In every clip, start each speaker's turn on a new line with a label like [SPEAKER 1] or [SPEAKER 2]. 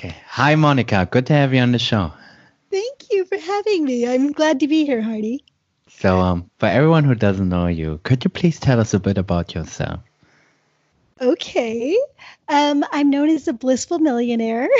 [SPEAKER 1] Okay. Hi, Moneeka. Good to have you on the show.
[SPEAKER 2] Thank you for having me. I'm glad to be here, Hardy.
[SPEAKER 1] So, um, for everyone who doesn't know you, could you please tell us a bit about yourself?
[SPEAKER 2] Okay. Um, I'm known as a blissful millionaire.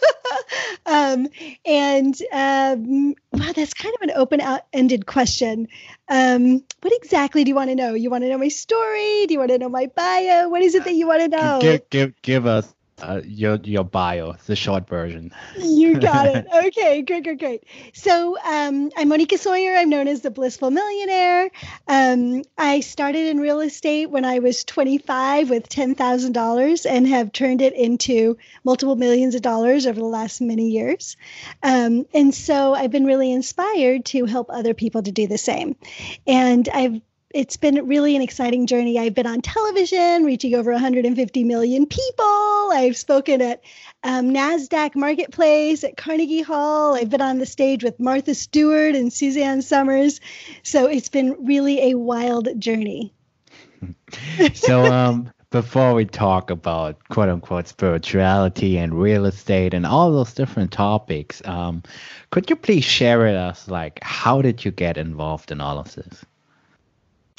[SPEAKER 2] um, and um, wow, that's kind of an open-ended question. Um, what exactly do you want to know? You want to know my story? Do you want to know my bio? What is it that you want to know?
[SPEAKER 1] Give, give, give us uh, your your bio, the short version.
[SPEAKER 2] You got it. Okay, great, great, great. So um, I'm Moneeka Sawyer. I'm known as the Blissful Millionaire. Um, I started in real estate when I was 25 with $10,000 and have turned it into multiple millions of dollars over the last many years. Um, and so I've been really inspired to help other people to do the same. And I've it's been really an exciting journey. I've been on television, reaching over 150 million people. I've spoken at um, NASDAQ Marketplace, at Carnegie Hall. I've been on the stage with Martha Stewart and Suzanne Somers. So it's been really a wild journey.
[SPEAKER 1] so, um, before we talk about quote unquote spirituality and real estate and all those different topics, um, could you please share with us, like, how did you get involved in all of this?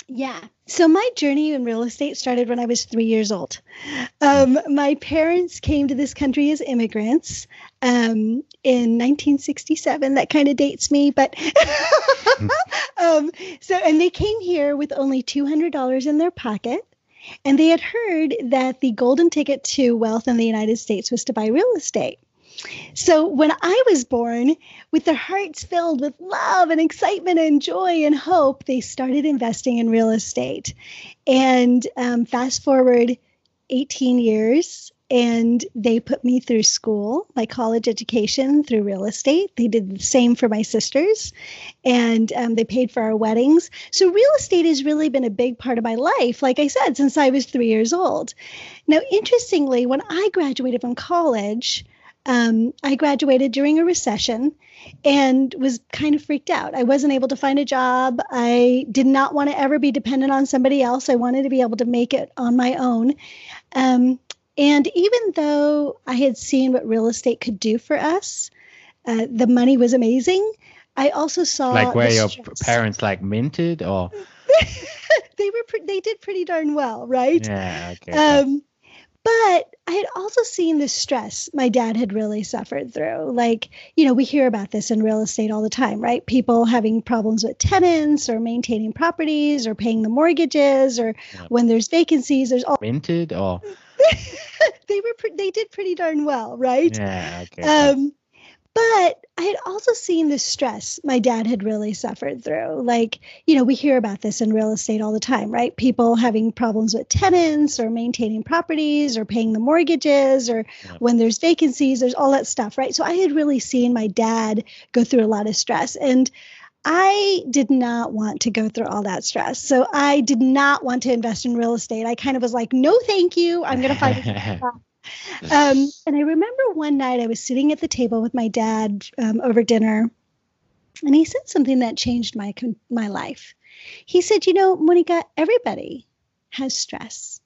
[SPEAKER 2] Yeah. So my journey in real estate started when I was three years old. Um, my parents came to this country as immigrants um, in 1967. That kind of dates me, but um, so and they came here with only $200 in their pocket. And they had heard that the golden ticket to wealth in the United States was to buy real estate. So when I was born, with their hearts filled with love and excitement and joy and hope, they started investing in real estate. And um, fast forward 18 years, and they put me through school, my college education through real estate. They did the same for my sisters, and um, they paid for our weddings. So, real estate has really been a big part of my life, like I said, since I was three years old. Now, interestingly, when I graduated from college, um, I graduated during a recession and was kind of freaked out. I wasn't able to find a job. I did not want to ever be dependent on somebody else. I wanted to be able to make it on my own. Um, and even though I had seen what real estate could do for us, uh, the money was amazing. I also saw
[SPEAKER 1] like where your stress. parents like minted or
[SPEAKER 2] they were pre- they did pretty darn well, right?
[SPEAKER 1] Yeah. Okay.
[SPEAKER 2] Um, but I had also seen the stress my dad had really suffered through. Like, you know, we hear about this in real estate all the time, right? People having problems with tenants or maintaining properties or paying the mortgages or when there's vacancies, there's all
[SPEAKER 1] rented or
[SPEAKER 2] they were pre- they did pretty darn well, right?
[SPEAKER 1] Yeah, okay.
[SPEAKER 2] Um but I had also seen the stress my dad had really suffered through. Like, you know, we hear about this in real estate all the time, right? People having problems with tenants or maintaining properties or paying the mortgages or yeah. when there's vacancies, there's all that stuff, right? So I had really seen my dad go through a lot of stress. And I did not want to go through all that stress. So I did not want to invest in real estate. I kind of was like, no, thank you. I'm going to find um, and I remember one night I was sitting at the table with my dad um, over dinner, and he said something that changed my my life. He said, "You know, Moneeka, everybody has stress,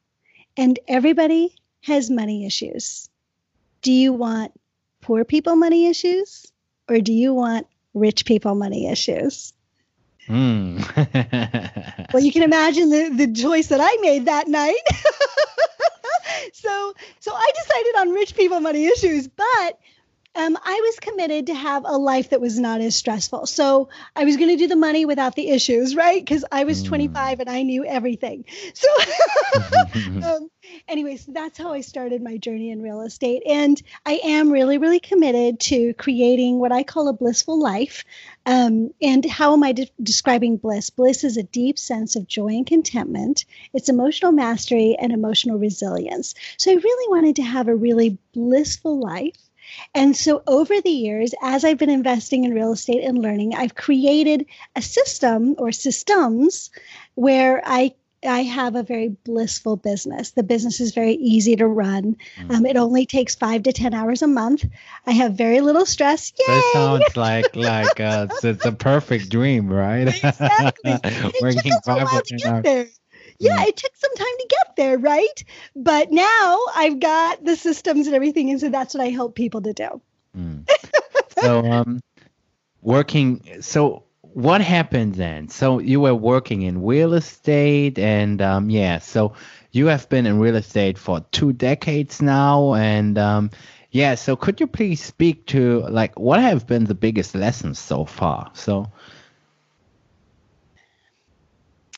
[SPEAKER 2] and everybody has money issues. Do you want poor people money issues, or do you want rich people money issues?"
[SPEAKER 1] Mm.
[SPEAKER 2] well, you can imagine the, the choice that I made that night. So so I decided on rich people money issues, but um, I was committed to have a life that was not as stressful. So I was going to do the money without the issues, right? Because I was 25 mm. and I knew everything. So, um, anyways, that's how I started my journey in real estate. And I am really, really committed to creating what I call a blissful life. Um, and how am I de- describing bliss? Bliss is a deep sense of joy and contentment, it's emotional mastery and emotional resilience. So I really wanted to have a really blissful life and so over the years, as I've been investing in real estate and learning, I've created a system or systems where I I have a very blissful business. The business is very easy to run. Mm. Um, it only takes five to ten hours a month. I have very little stress. Yay!
[SPEAKER 1] This sounds like like uh, it's, it's, a perfect dream, right?
[SPEAKER 2] Exactly. Working five to ten hours. Yeah, mm. it took some time to get there, right? But now I've got the systems and everything, and so that's what I help people to do.
[SPEAKER 1] Mm. so, um, working. So, what happened then? So, you were working in real estate, and um, yeah, so you have been in real estate for two decades now, and um, yeah, so could you please speak to like what have been the biggest lessons so far? So.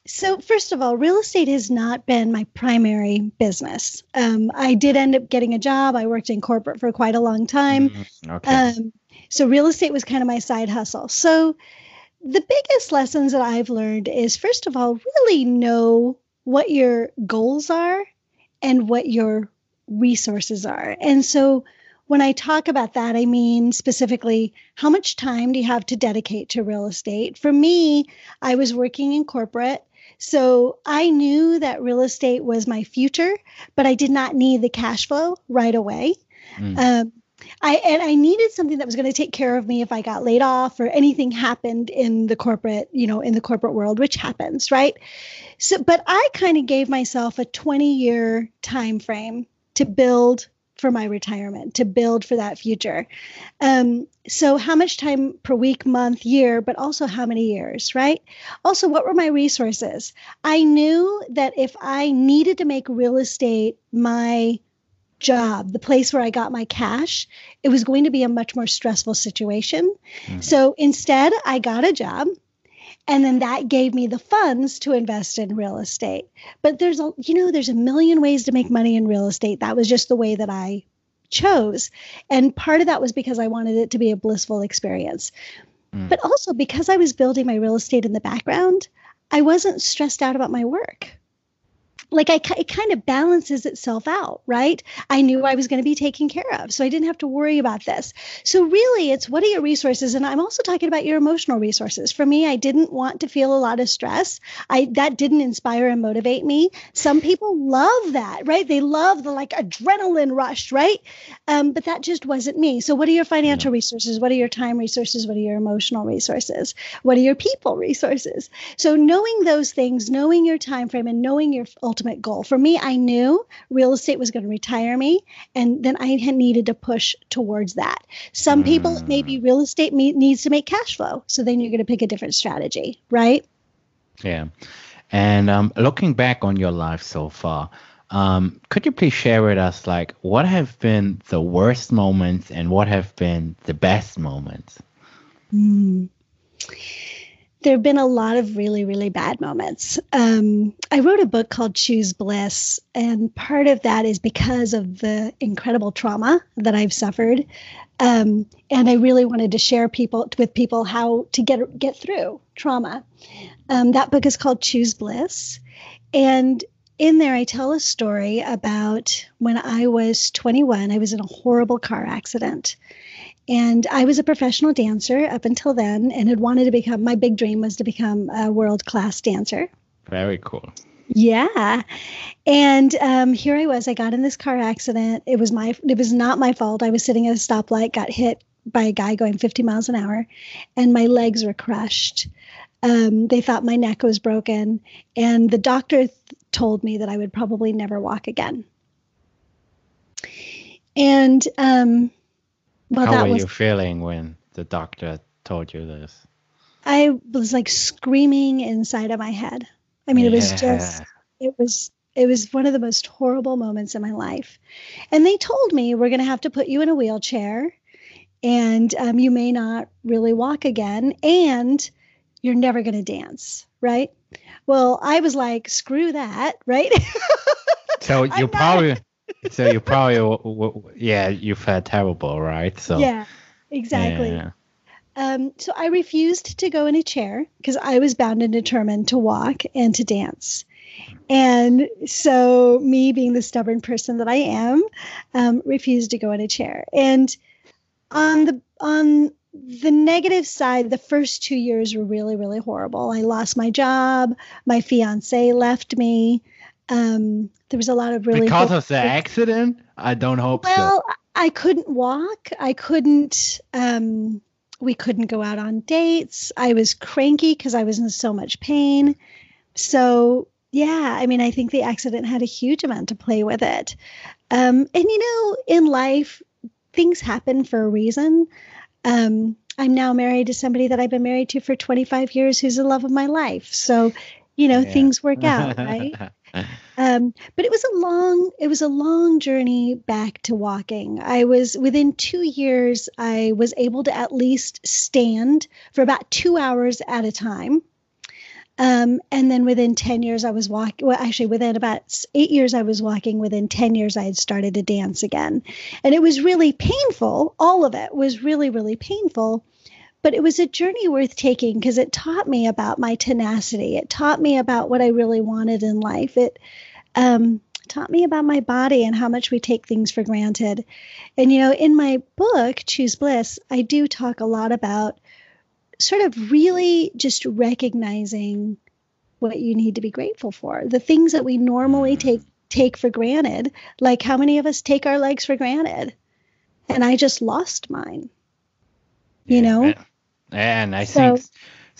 [SPEAKER 2] So, first of all, real estate has not been my primary business. Um, I did end up getting a job. I worked in corporate for quite a long time. Mm, okay. Um, so, real estate was kind of my side hustle. So, the biggest lessons that I've learned is first of all, really know what your goals are and what your resources are. And so, when I talk about that, I mean specifically how much time do you have to dedicate to real estate? For me, I was working in corporate. So I knew that real estate was my future, but I did not need the cash flow right away. Mm. Um, I and I needed something that was going to take care of me if I got laid off or anything happened in the corporate, you know, in the corporate world, which happens, right? So, but I kind of gave myself a 20 year time frame to build for my retirement to build for that future. Um, so, how much time per week, month, year, but also how many years, right? Also, what were my resources? I knew that if I needed to make real estate my job, the place where I got my cash, it was going to be a much more stressful situation. Mm-hmm. So instead, I got a job and then that gave me the funds to invest in real estate. But there's a you know there's a million ways to make money in real estate. That was just the way that i chose. And part of that was because i wanted it to be a blissful experience. Mm. but also because i was building my real estate in the background i wasn't stressed out about my work like I, it kind of balances itself out, right? I knew I was going to be taken care of, so I didn't have to worry about this. So really, it's what are your resources, and I'm also talking about your emotional resources. For me, I didn't want to feel a lot of stress. I that didn't inspire and motivate me. Some people love that, right? They love the like adrenaline rush, right? Um, but that just wasn't me. So what are your financial yeah. resources? What are your time resources? What are your emotional resources? What are your people resources? So knowing those things, knowing your time frame, and knowing your ultimate ultimate goal. For me, I knew real estate was going to retire me, and then I had needed to push towards that. Some mm. people, maybe real estate me- needs to make cash flow, so then you're going to pick a different strategy, right?
[SPEAKER 1] Yeah. And um, looking back on your life so far, um, could you please share with us, like, what have been the worst moments and what have been the best moments?
[SPEAKER 2] Mm there have been a lot of really, really bad moments. Um, I wrote a book called Choose Bliss, and part of that is because of the incredible trauma that I've suffered. Um, and I really wanted to share people with people how to get get through trauma. Um, that book is called Choose Bliss, and in there I tell a story about when I was 21. I was in a horrible car accident, and I was a professional dancer up until then and had wanted to become, my big dream was to become a world class dancer.
[SPEAKER 1] Very cool.
[SPEAKER 2] Yeah. And um, here I was. I got in this car accident. It was my, it was not my fault. I was sitting at a stoplight, got hit by a guy going 50 miles an hour, and my legs were crushed. Um, they thought my neck was broken. And the doctor th- told me that I would probably never walk again. And, um,
[SPEAKER 1] well, How were was, you feeling when the doctor told you this?
[SPEAKER 2] I was like screaming inside of my head. I mean, yeah. it was just, it was, it was one of the most horrible moments in my life. And they told me we're going to have to put you in a wheelchair, and um, you may not really walk again, and you're never going to dance, right? Well, I was like, screw that, right?
[SPEAKER 1] so you probably so you probably yeah you felt terrible right so
[SPEAKER 2] yeah exactly yeah. Um, so I refused to go in a chair because I was bound and determined to walk and to dance. And so, me being the stubborn person that I am, um, refused to go in a chair. And on the on the negative side, the first two years were really, really horrible. I lost my job. My fiance left me. Um, there was a lot of really
[SPEAKER 1] because of the accident. I don't hope
[SPEAKER 2] well, so. I couldn't walk. I couldn't. Um, we couldn't go out on dates. I was cranky because I was in so much pain. So yeah, I mean, I think the accident had a huge amount to play with it. Um, and you know, in life, things happen for a reason. Um, I'm now married to somebody that I've been married to for 25 years who's the love of my life. So, you know, yeah. things work out, right? um, but it was a long, it was a long journey back to walking. I was within two years, I was able to at least stand for about two hours at a time. Um, and then within 10 years, I was walking. Well, actually, within about eight years, I was walking. Within 10 years, I had started to dance again. And it was really painful. All of it was really, really painful. But it was a journey worth taking because it taught me about my tenacity. It taught me about what I really wanted in life. It um, taught me about my body and how much we take things for granted. And, you know, in my book, Choose Bliss, I do talk a lot about sort of really just recognizing what you need to be grateful for. The things that we normally take take for granted, like how many of us take our legs for granted? And I just lost mine. You know?
[SPEAKER 1] And I so, think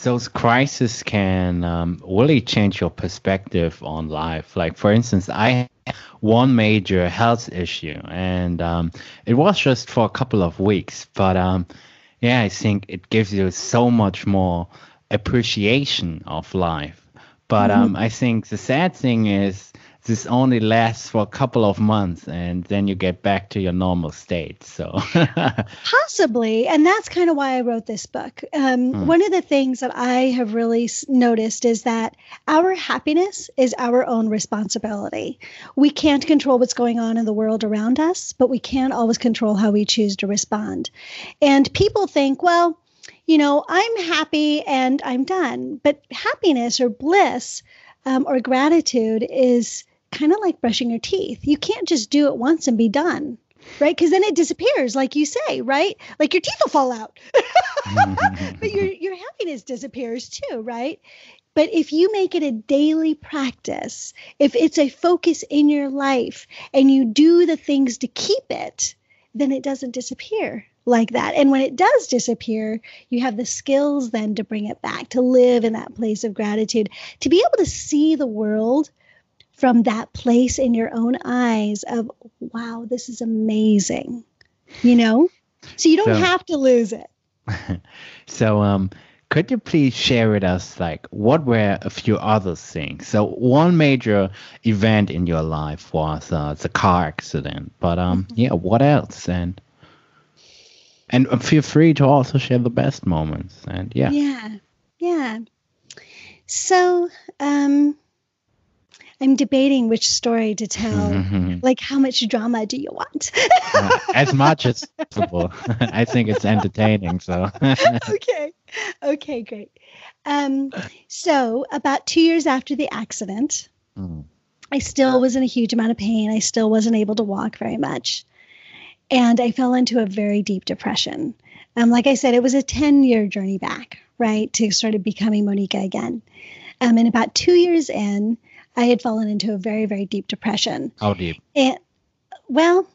[SPEAKER 1] those crises can um, really change your perspective on life. Like, for instance, I had one major health issue, and um, it was just for a couple of weeks, but um, yeah, I think it gives you so much more appreciation of life. But mm-hmm. um, I think the sad thing is this only lasts for a couple of months and then you get back to your normal state so.
[SPEAKER 2] Possibly and that's kind of why i wrote this book. Um, hmm. one of the things that i have really noticed is that our happiness is our own responsibility. We can't control what's going on in the world around us but we can always control how we choose to respond. And people think well you know i'm happy and i'm done but happiness or bliss um, or gratitude is kind of like brushing your teeth. You can't just do it once and be done, right? Because then it disappears, like you say, right? Like your teeth will fall out, but your your happiness disappears too, right? But if you make it a daily practice, if it's a focus in your life, and you do the things to keep it, then it doesn't disappear like that. And when it does disappear, you have the skills then to bring it back, to live in that place of gratitude, to be able to see the world from that place in your own eyes of, wow, this is amazing, you know? So you don't so, have to lose it.
[SPEAKER 1] so, um, could you please share with us like what were a few other things so one major event in your life was uh, the car accident but um mm-hmm. yeah what else and and feel free to also share the best moments and yeah
[SPEAKER 2] yeah yeah so um I'm debating which story to tell. Mm-hmm. Like, how much drama do you want?
[SPEAKER 1] as much as possible. I think it's entertaining. So.
[SPEAKER 2] okay. Okay, great. Um, so, about two years after the accident, mm. I still was in a huge amount of pain. I still wasn't able to walk very much. And I fell into a very deep depression. Um, like I said, it was a 10 year journey back, right, to sort of becoming Moneeka again. Um, and about two years in, I had fallen into a very, very deep depression.
[SPEAKER 1] How deep?
[SPEAKER 2] And well,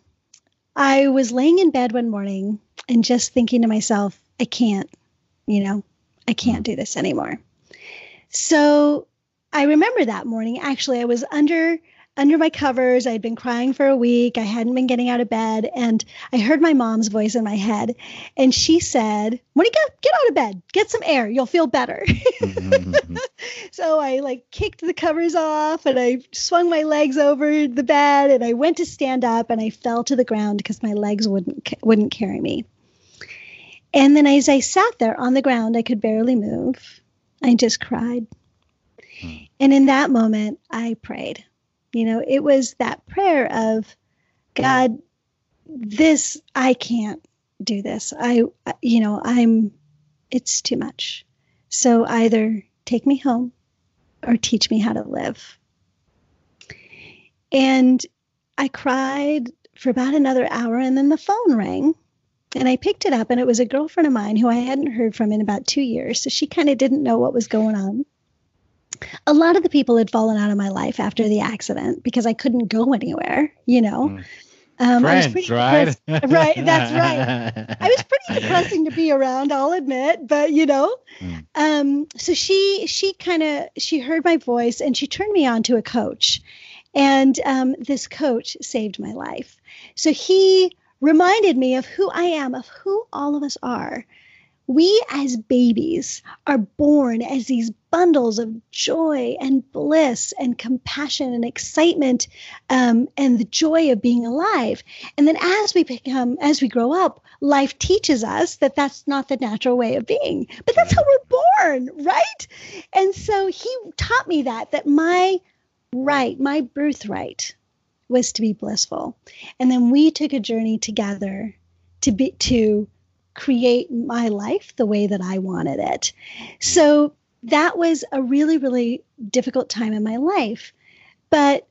[SPEAKER 2] I was laying in bed one morning and just thinking to myself, I can't, you know, I can't do this anymore. So I remember that morning. Actually, I was under under my covers. I had been crying for a week. I hadn't been getting out of bed. And I heard my mom's voice in my head. And she said, Moneeka, get out of bed, get some air. You'll feel better. so I like kicked the covers off and I swung my legs over the bed and I went to stand up and I fell to the ground because my legs wouldn't wouldn't carry me. And then as I sat there on the ground, I could barely move. I just cried. Hmm. And in that moment, I prayed. You know, it was that prayer of God, this, I can't do this. I, you know, I'm, it's too much. So either take me home or teach me how to live. And I cried for about another hour and then the phone rang and I picked it up and it was a girlfriend of mine who I hadn't heard from in about two years. So she kind of didn't know what was going on a lot of the people had fallen out of my life after the accident because I couldn't go anywhere, you know. Mm.
[SPEAKER 1] Um, Friends, right?
[SPEAKER 2] right, that's right. I was pretty depressing to be around, I'll admit, but you know. Mm. Um, so she she kind of she heard my voice and she turned me on to a coach, and um, this coach saved my life. So he reminded me of who I am, of who all of us are. We as babies are born as these bundles of joy and bliss and compassion and excitement um, and the joy of being alive. And then as we become, as we grow up, life teaches us that that's not the natural way of being. But that's how we're born, right? And so he taught me that, that my right, my birthright was to be blissful. And then we took a journey together to be to create my life the way that I wanted it. So that was a really, really difficult time in my life. But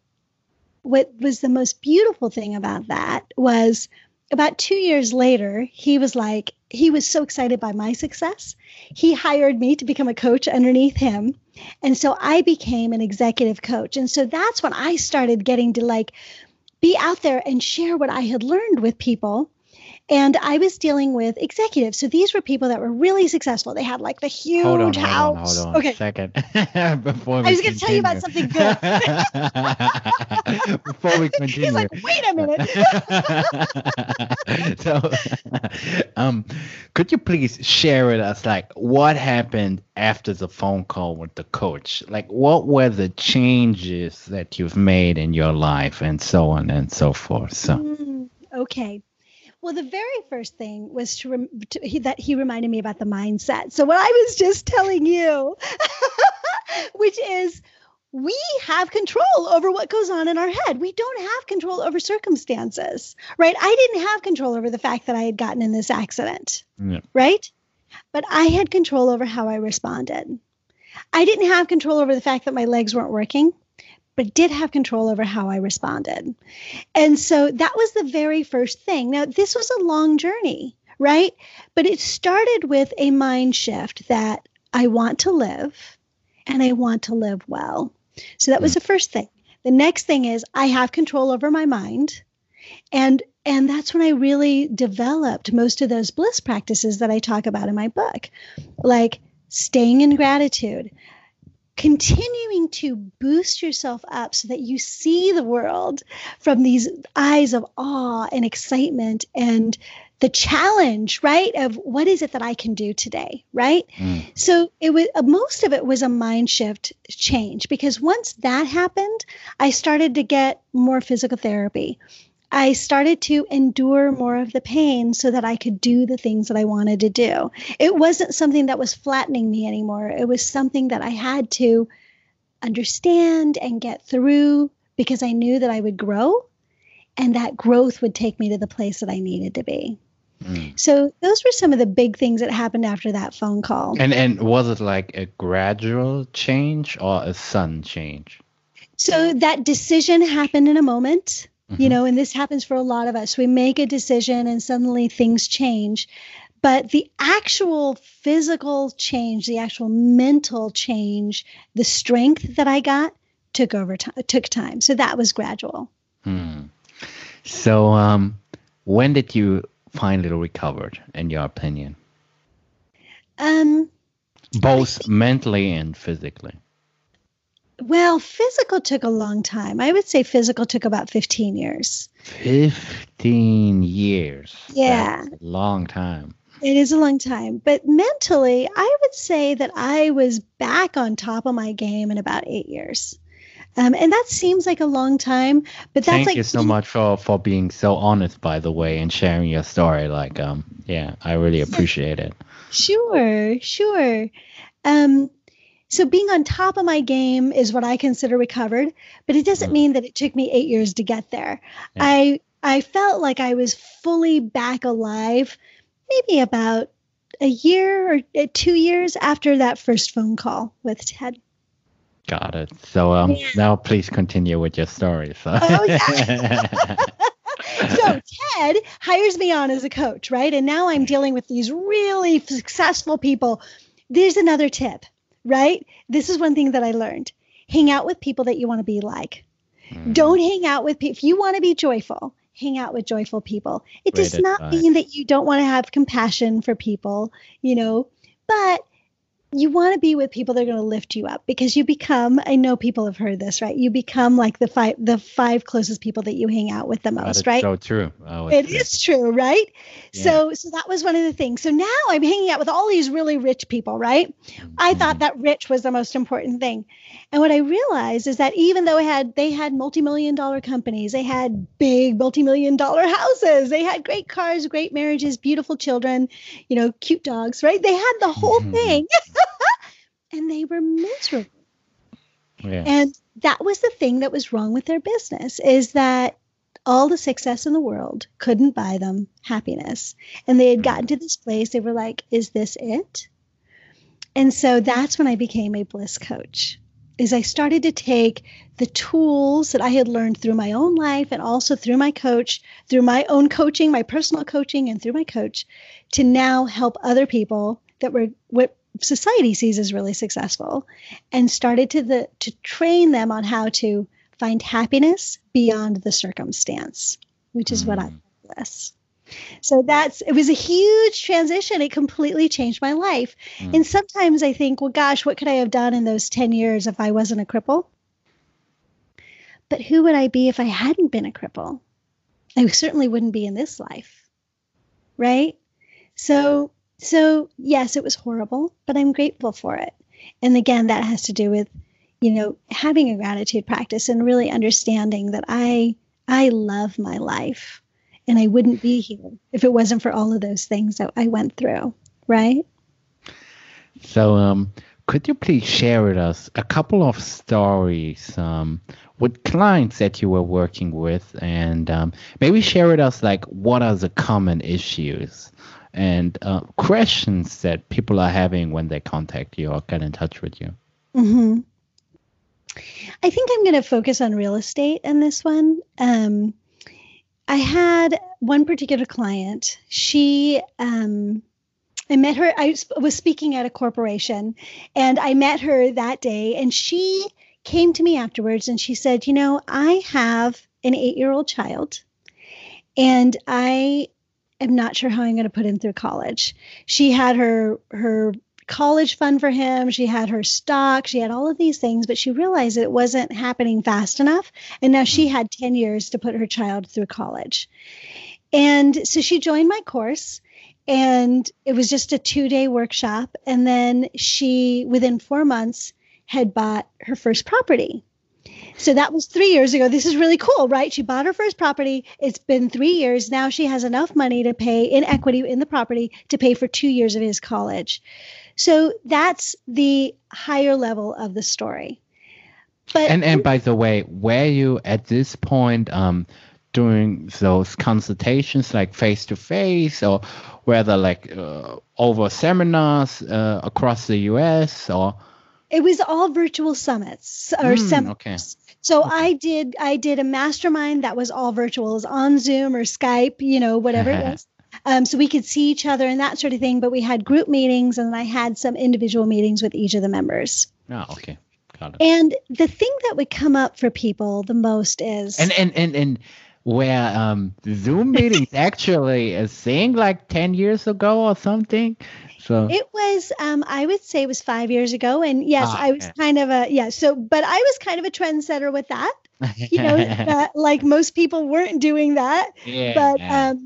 [SPEAKER 2] what was the most beautiful thing about that was about two years later, he was like, he was so excited by my success. He hired me to become a coach underneath him. And so I became an executive coach. And so that's when I started getting to like be out there and share what I had learned with people and I was dealing with executives. So these were people that were really successful. They had like the huge hold on,
[SPEAKER 1] house. Hold on, hold on. Okay. Second.
[SPEAKER 2] Before I was going to tell you about something good.
[SPEAKER 1] Before we continue.
[SPEAKER 2] He's like, wait a
[SPEAKER 1] minute. so, um, could you please share with us, like, what happened after the phone call with the coach? Like, what were the changes that you've made in your life and so on and so forth? So. Mm,
[SPEAKER 2] okay. Well, the very first thing was to, rem- to he, that he reminded me about the mindset. So what I was just telling you, which is we have control over what goes on in our head. We don't have control over circumstances, right? I didn't have control over the fact that I had gotten in this accident, yeah. right? But I had control over how I responded. I didn't have control over the fact that my legs weren't working but did have control over how I responded. And so that was the very first thing. Now, this was a long journey, right? But it started with a mind shift that I want to live and I want to live well. So that was the first thing. The next thing is I have control over my mind. And and that's when I really developed most of those bliss practices that I talk about in my book. Like staying in gratitude, continuing to boost yourself up so that you see the world from these eyes of awe and excitement and the challenge right of what is it that i can do today right mm. so it was uh, most of it was a mind shift change because once that happened i started to get more physical therapy I started to endure more of the pain so that I could do the things that I wanted to do. It wasn't something that was flattening me anymore. It was something that I had to understand and get through because I knew that I would grow and that growth would take me to the place that I needed to be. Mm. So those were some of the big things that happened after that phone call.
[SPEAKER 1] And and was it like a gradual change or a sudden change?
[SPEAKER 2] So that decision happened in a moment. Mm-hmm. You know, and this happens for a lot of us. We make a decision and suddenly things change. But the actual physical change, the actual mental change, the strength that I got took over time, took time. So that was gradual.
[SPEAKER 1] Hmm. So, um, when did you finally recover, in your opinion?
[SPEAKER 2] Um,
[SPEAKER 1] both mentally and physically.
[SPEAKER 2] Well, physical took a long time. I would say physical took about 15 years.
[SPEAKER 1] 15 years.
[SPEAKER 2] Yeah.
[SPEAKER 1] Long time.
[SPEAKER 2] It is a long time. But mentally, I would say that I was back on top of my game in about eight years. Um, and that seems like a long time, but that's
[SPEAKER 1] Thank
[SPEAKER 2] like
[SPEAKER 1] you so much for for being so honest, by the way, and sharing your story. Like, um, yeah, I really appreciate it.
[SPEAKER 2] Sure, sure. Um, so being on top of my game is what I consider recovered, but it doesn't mm. mean that it took me eight years to get there. Yeah. I I felt like I was fully back alive, maybe about a year or uh, two years after that first phone call with Ted.
[SPEAKER 1] Got it. So um, yeah. now please continue with your story. So. Oh yeah.
[SPEAKER 2] so Ted hires me on as a coach, right? And now I'm dealing with these really successful people. There's another tip right? This is one thing that I learned. Hang out with people that you want to be like. Mm. Don't hang out with people. If you want to be joyful, hang out with joyful people. It
[SPEAKER 1] Great
[SPEAKER 2] does not
[SPEAKER 1] advice.
[SPEAKER 2] mean that you don't want to have compassion for people, you know, but you want to be with people that are going to lift you up because you become i know people have heard this right you become like the five the five closest people that you hang out with the most right
[SPEAKER 1] so true. Oh,
[SPEAKER 2] it
[SPEAKER 1] it's-
[SPEAKER 2] is true right
[SPEAKER 1] Yeah.
[SPEAKER 2] so so that was one of the things so now i'm hanging out with all these really rich people right i thought
[SPEAKER 1] Mhm.
[SPEAKER 2] that rich was the most important thing and what i realized is that even though I had they had multi-million dollar companies they had big multi-million dollar houses they had great cars great marriages beautiful children you know cute dogs right they had the whole
[SPEAKER 1] Mhm.
[SPEAKER 2] thing and they were miserable
[SPEAKER 1] yeah.
[SPEAKER 2] and that was the thing that was wrong with their business is that all the success in the world couldn't buy them happiness. And they had hmm. gotten to this place, they were like, is this it? And so that's when I became a bliss coach. Is I started to take the tools that I had learned through my own life and also through my coach, through my own coaching, my personal coaching, and through my coach, to now help other people that were what society sees as really successful and started to the to train them on how to find happiness beyond the circumstance which is what i
[SPEAKER 1] Mm.
[SPEAKER 2] call so that's it was a huge transition. It completely changed my life.
[SPEAKER 1] Mm.
[SPEAKER 2] and sometimes i think well gosh what could i have done in those 10 years if i wasn't a cripple? But who would i be if i hadn't been a cripple? I certainly wouldn't be in this life right? So so yes it was horrible but i'm grateful for it. And again that has to do with you know having a gratitude practice and really understanding that i i love my life and i wouldn't be here if it wasn't for all of those things that i went through right?
[SPEAKER 1] So, um, could you please share with us a couple of stories um, with clients that you were working with, and um, maybe share with us like what are the common issues and uh, questions that people are having when they contact you or get in touch with you.
[SPEAKER 2] hmm I think I'm going to focus on real estate in this one. Um, I had one particular client. She, um, I met her. I was- speaking at a corporation, and I met her that day. And she came to me afterwards, and she said, "You know, I have an eight-year-old child, and I am not sure how I'm going to put him through college." She had her her college fund for him. She had her stock. She had all of these things, but she realized it wasn't happening fast enough. And now she mm-hmm. had 10 years to put her child through college. And so she joined my course. And it was just a two day workshop. And then she, within four months, had bought her first property. So that was three years ago. This is really cool, right? She bought her first property. It's been three years. Now she has enough money to pay in equity in the property to pay for two years of his college. So that's the higher level of the story. But
[SPEAKER 1] And and by the way, were you at this point um, doing those consultations like face to face, or whether like uh, over seminars uh, across the U.S. or
[SPEAKER 2] it was all virtual summits or
[SPEAKER 1] Hmm,
[SPEAKER 2] seminars.
[SPEAKER 1] okay.
[SPEAKER 2] So I did I did a mastermind that was all virtual, it on Zoom or Skype, you know, whatever it was. Um, so we could see each other and that sort of thing. But we had group meetings and I had some individual meetings with each of the members.
[SPEAKER 1] Oh, okay, got it.
[SPEAKER 2] And the thing that would come up for people the most is
[SPEAKER 1] And and and and where um Zoom meetings actually a thing like ten years ago or something. So
[SPEAKER 2] It was, um, I would say it was five years ago. And yes,
[SPEAKER 1] Ah,
[SPEAKER 2] I was
[SPEAKER 1] okay.
[SPEAKER 2] kind of a, yeah. So, but I was kind of a trendsetter with that. You know, that, like most people weren't doing that.
[SPEAKER 1] yeah.
[SPEAKER 2] But, um,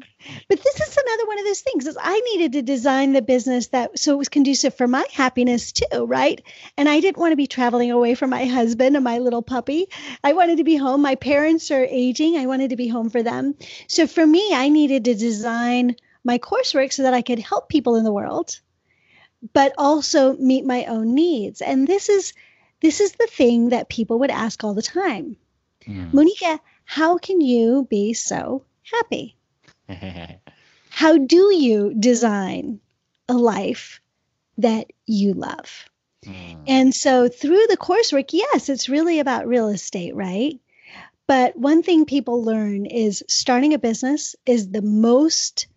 [SPEAKER 2] but this is another one of those things is I needed to design the business that, so it was conducive for my happiness too. Right. And I didn't want to be traveling away from my husband and my little puppy. I wanted to be home. My parents are aging. I wanted to be home for them. So for me, I needed to design my coursework so that I could help people in the world but also meet my own needs. And this is this is the thing that people would ask all the time.
[SPEAKER 1] Mm.
[SPEAKER 2] Moneeka, how can you be so happy? How do you design a life that you love?
[SPEAKER 1] Mm.
[SPEAKER 2] And so through the coursework, yes, it's really about real estate, right? But one thing people learn is starting a business is the most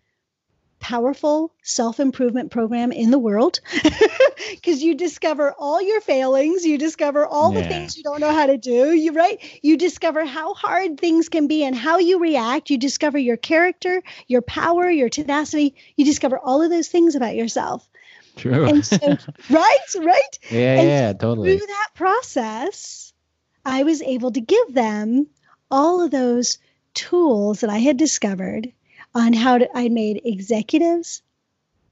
[SPEAKER 2] powerful self improvement program in the world because you discover all your failings, you discover all yeah. the things you don't know how to do. You right, you discover how hard things can be and how you react. You discover your character, your power, your tenacity. You discover all of those things about yourself.
[SPEAKER 1] True.
[SPEAKER 2] And so, right, right.
[SPEAKER 1] Yeah,
[SPEAKER 2] and
[SPEAKER 1] yeah, totally.
[SPEAKER 2] Through that process, I was able to give them all of those tools that I had discovered on how to, I made executives,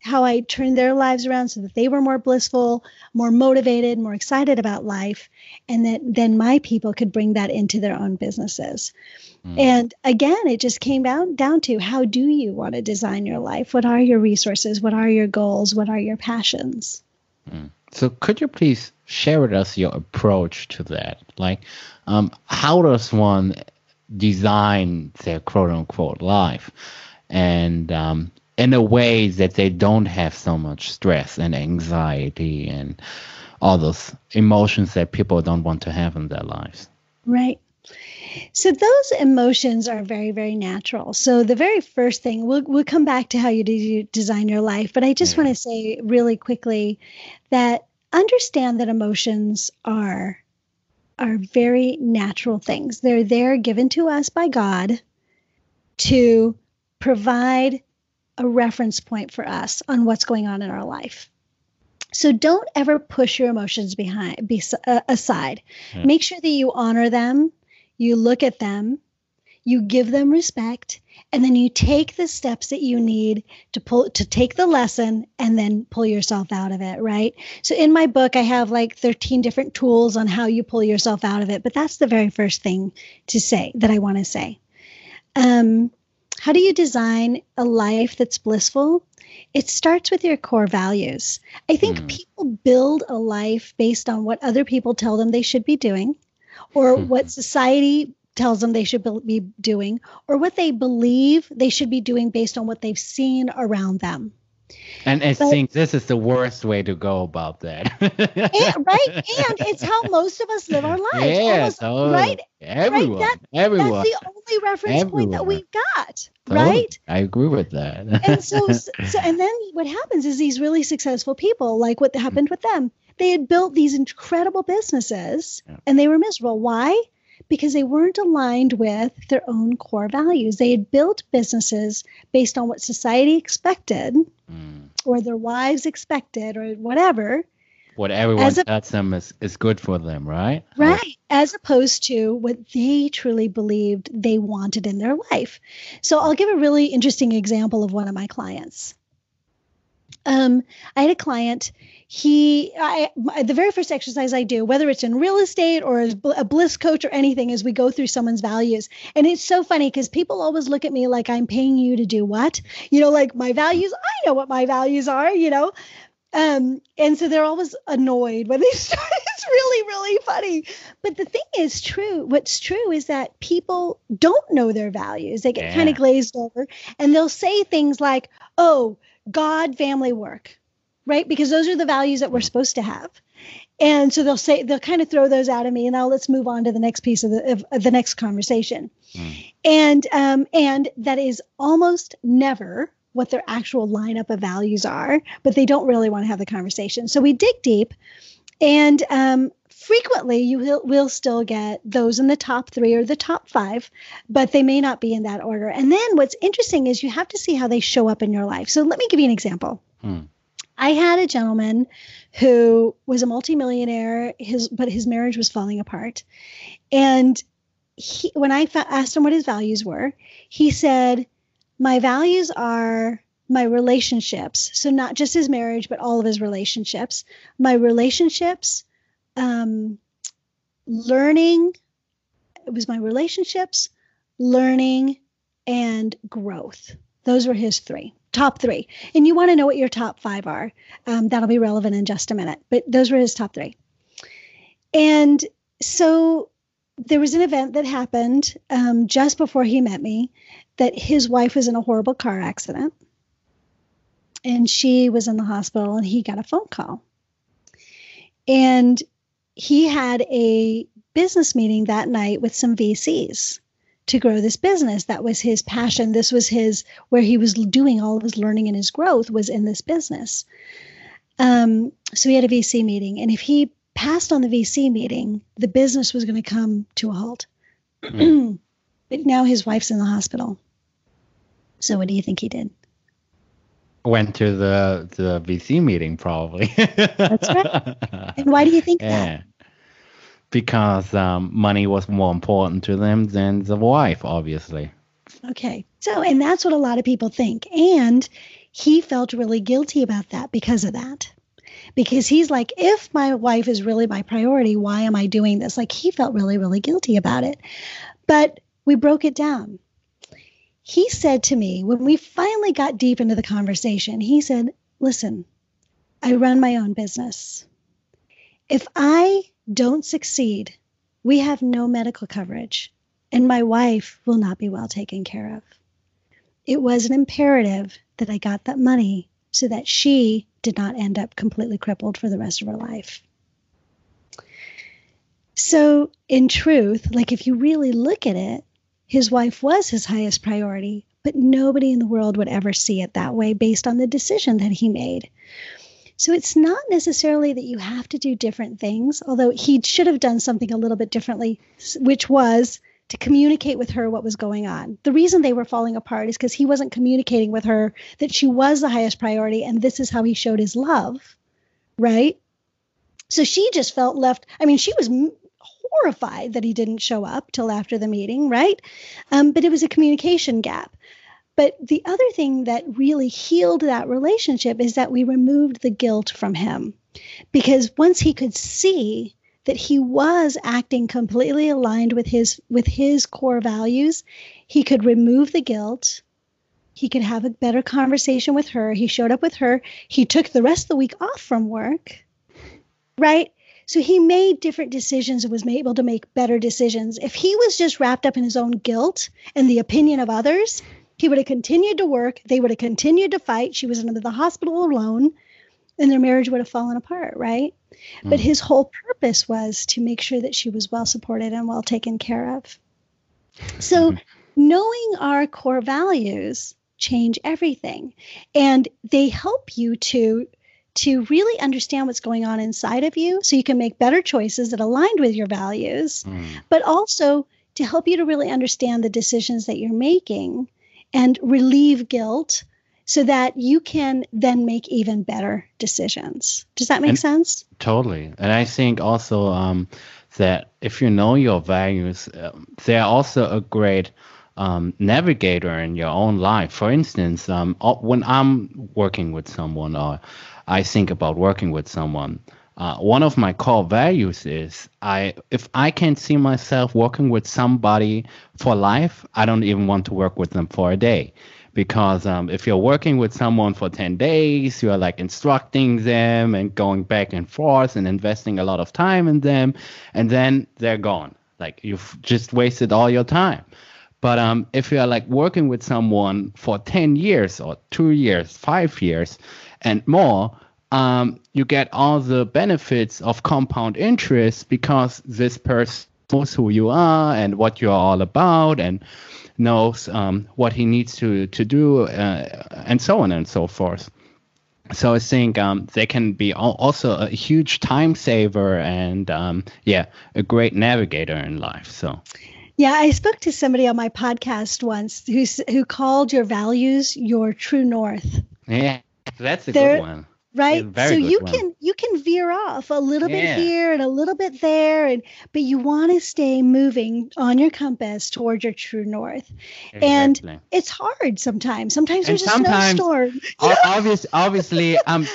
[SPEAKER 2] how I turned their lives around so that they were more blissful, more motivated, more excited about life, and that then my people could bring that into their own businesses. Mm. And again, it just came down down to how do you want to design your life? What are your resources? What are your goals? What are your passions?
[SPEAKER 1] Mm. So could you please share with us your approach to that? Like, um, how does one design their quote unquote life? And um, in a way that they don't have so much stress and anxiety and all those emotions that people don't want to have in their lives.
[SPEAKER 2] Right. So those emotions are very, very natural. So the very first thing we'll we'll come back to how you do design your life, but I just yeah. want to say really quickly that understand that emotions are are very natural things. They're there given to us by God to provide a reference point for us on what's going on in our life. So don't ever push your emotions behind be, uh, aside. Hmm. Make sure that you honor them, you look at them, you give them respect, and then you take the steps that you need to pull to take the lesson and then pull yourself out of it, right? So in my book I have like 13 different tools on how you pull yourself out of it, but that's the very first thing to say that I want to say. Um, how do you design a life that's blissful? It starts with your core values. I think mm. people build a life based on what other people tell them they should be doing or mm. what society tells them they should be doing or what they believe they should be doing based on what they've seen around them.
[SPEAKER 1] And I but, think this is the worst way to go about that.
[SPEAKER 2] and, right? And it's how most of us live our lives.
[SPEAKER 1] Yeah, Almost, oh, totally. right?
[SPEAKER 2] Everyone. Right? That,
[SPEAKER 1] everyone.
[SPEAKER 2] That's the only reference everyone. point that we've got. Totally. Right?
[SPEAKER 1] I agree with that.
[SPEAKER 2] and so, so, and then what happens is these really successful people, like what happened with them, they had built these incredible businesses yeah. and they were miserable. Why? Because they weren't aligned with their own core values. They had built businesses based on what society expected mm. or their wives expected or whatever.
[SPEAKER 1] What everyone a, tells them is, is good for them, right?
[SPEAKER 2] Right. As opposed to what they truly believed they wanted in their life. So I'll give a really interesting example of one of my clients. Um, I had a client he I, the very first exercise i do whether it's in real estate or as a bliss coach or anything is we go through someone's values and it's so funny because people always look at me like i'm paying you to do what you know like my values i know what my values are you know um, and so they're always annoyed when they start. It's really, really funny. But the thing is true. What's true is that people don't know their values. They get yeah. kind of glazed over and they'll say things like, oh, God, family, work right? Because those are the values that we're supposed to have. And so they'll say they'll kind of throw those out of me, and now let's move on to the next piece of the of, of the next conversation. Mm. And um, and that is almost never what their actual lineup of values are, but they don't really want to have the conversation. So we dig deep, and um, frequently you will, will still get those in the top three or the top five, but they may not be in that order. And then what's interesting is you have to see how they show up in your life. So let me give you an example. Mm. I had a gentleman who was a multimillionaire, his but his marriage was falling apart. And he, when I fa- asked him what his values were, he said, "My values are my relationships. So not just his marriage, but all of his relationships. My relationships, um, learning. It was my relationships, learning, and growth. Those were his three top three. And you want to know what your top five are. Um, that'll be relevant in just a minute. But those were his top three. And so there was an event that happened um, just before he met me that his wife was in a horrible car accident. And she was in the hospital and he got a phone call. And he had a business meeting that night with some VCs to grow this business. That was his passion. This was his where he was doing all of his learning and his growth was in this business. Um, so he had a VC meeting, and if he passed on the VC meeting, the business was going to come to a halt. Mm. but now his wife's in the hospital. So what do you think he did?
[SPEAKER 1] Went to the the VC meeting probably.
[SPEAKER 2] That's right. And why do you think yeah. that?
[SPEAKER 1] Because um, money was more important to them than the wife, obviously.
[SPEAKER 2] Okay. So, and that's what a lot of people think. And he felt really guilty about that because of that. Because he's like, if my wife is really my priority, why am I doing this? Like, he felt really, really guilty about it. But we broke it down. He said to me, when we finally got deep into the conversation, he said, Listen, I run my own business. If I don't succeed, we have no medical coverage, and my wife will not be well taken care of. It was an imperative that I got that money so that she did not end up completely crippled for the rest of her life. So, in truth, like if you really look at it, his wife was his highest priority, but nobody in the world would ever see it that way based on the decision that he made. So it's not necessarily that you have to do different things, although he should have done something a little bit differently, which was to communicate with her what was going on. The reason they were falling apart is because he wasn't communicating with her that she was the highest priority and this is how he showed his love, right? So she just felt left. I mean, she was horrified that he didn't show up till after the meeting, right? Um, but it was a communication gap. But the other thing that really healed that relationship is that we removed the guilt from him. Because once he could see that he was acting completely aligned with his with his core values, he could remove the guilt. He could have a better conversation with her. He showed up with her. He took the rest of the week off from work. Right? So he made different decisions and was able to make better decisions. If he was just wrapped up in his own guilt and the opinion of others, he would have continued to work. They would have continued to fight. She was in the hospital alone, and their marriage would have fallen apart, right? Mm. But his whole purpose was to make sure that she was well supported and well taken care of. So, mm-hmm. knowing our core values change everything, and they help you to to really understand what's going on inside of you so you can make better choices that aligned with your values, mm. but also to help you to really understand the decisions that you're making and relieve guilt so that you can then make even better decisions. Does that make and sense?
[SPEAKER 1] Totally. And I think also um, that if you know your values, uh, they're also a great um, navigator in your own life. For instance, um, when I'm working with someone or I think about working with someone, uh, one of my core values is I if I can't see myself working with somebody for life, I don't even want to work with them for a day. Because um, if you're working with someone for 10 days, you're like instructing them and going back and forth and investing a lot of time in them, and then they're gone. Like you've just wasted all your time. But um, if you're like working with someone for 10 years or two years, five years, and more, um, you get all the benefits of compound interest because this person knows who you are and what you're all about and knows um, what he needs to, to do uh, and so on and so forth. So I think um, they can be also a huge time saver and um, yeah, a great navigator in life. So.
[SPEAKER 2] Yeah, I spoke to somebody on my podcast once who who called your values your true north.
[SPEAKER 1] Yeah, that's a They're, good one
[SPEAKER 2] right so you one. can you can veer off a little yeah. bit here and a little bit there and but you want to stay moving on your compass toward your true north exactly. and it's hard sometimes sometimes and there's sometimes, a snowstorm
[SPEAKER 1] obviously obviously i'm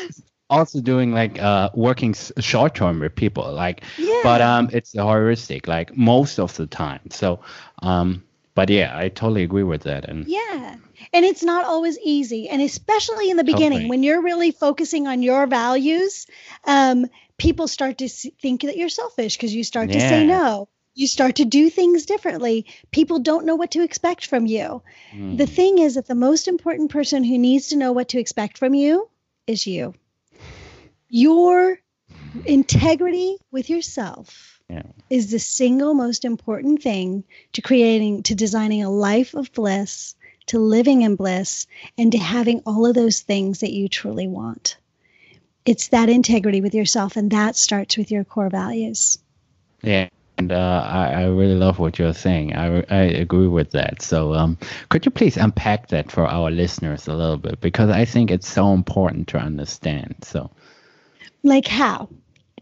[SPEAKER 1] also doing like uh working short term with people like yeah. but um it's heuristic like most of the time so um but yeah i totally agree with that and
[SPEAKER 2] yeah and it's not always easy. And especially in the beginning, totally. when you're really focusing on your values, um, people start to think that you're selfish because you start yeah. to say no. You start to do things differently. People don't know what to expect from you. Mm. The thing is that the most important person who needs to know what to expect from you is you. Your integrity with yourself
[SPEAKER 1] yeah.
[SPEAKER 2] is the single most important thing to creating, to designing a life of bliss, to living in bliss, and to having all of those things that you truly want. It's that integrity with yourself, and that starts with your core values.
[SPEAKER 1] Yeah. And uh, I, I really love what you're saying. I, I agree with that. So, um, could you please unpack that for our listeners a little bit? Because I think it's so important to understand. So,
[SPEAKER 2] like how?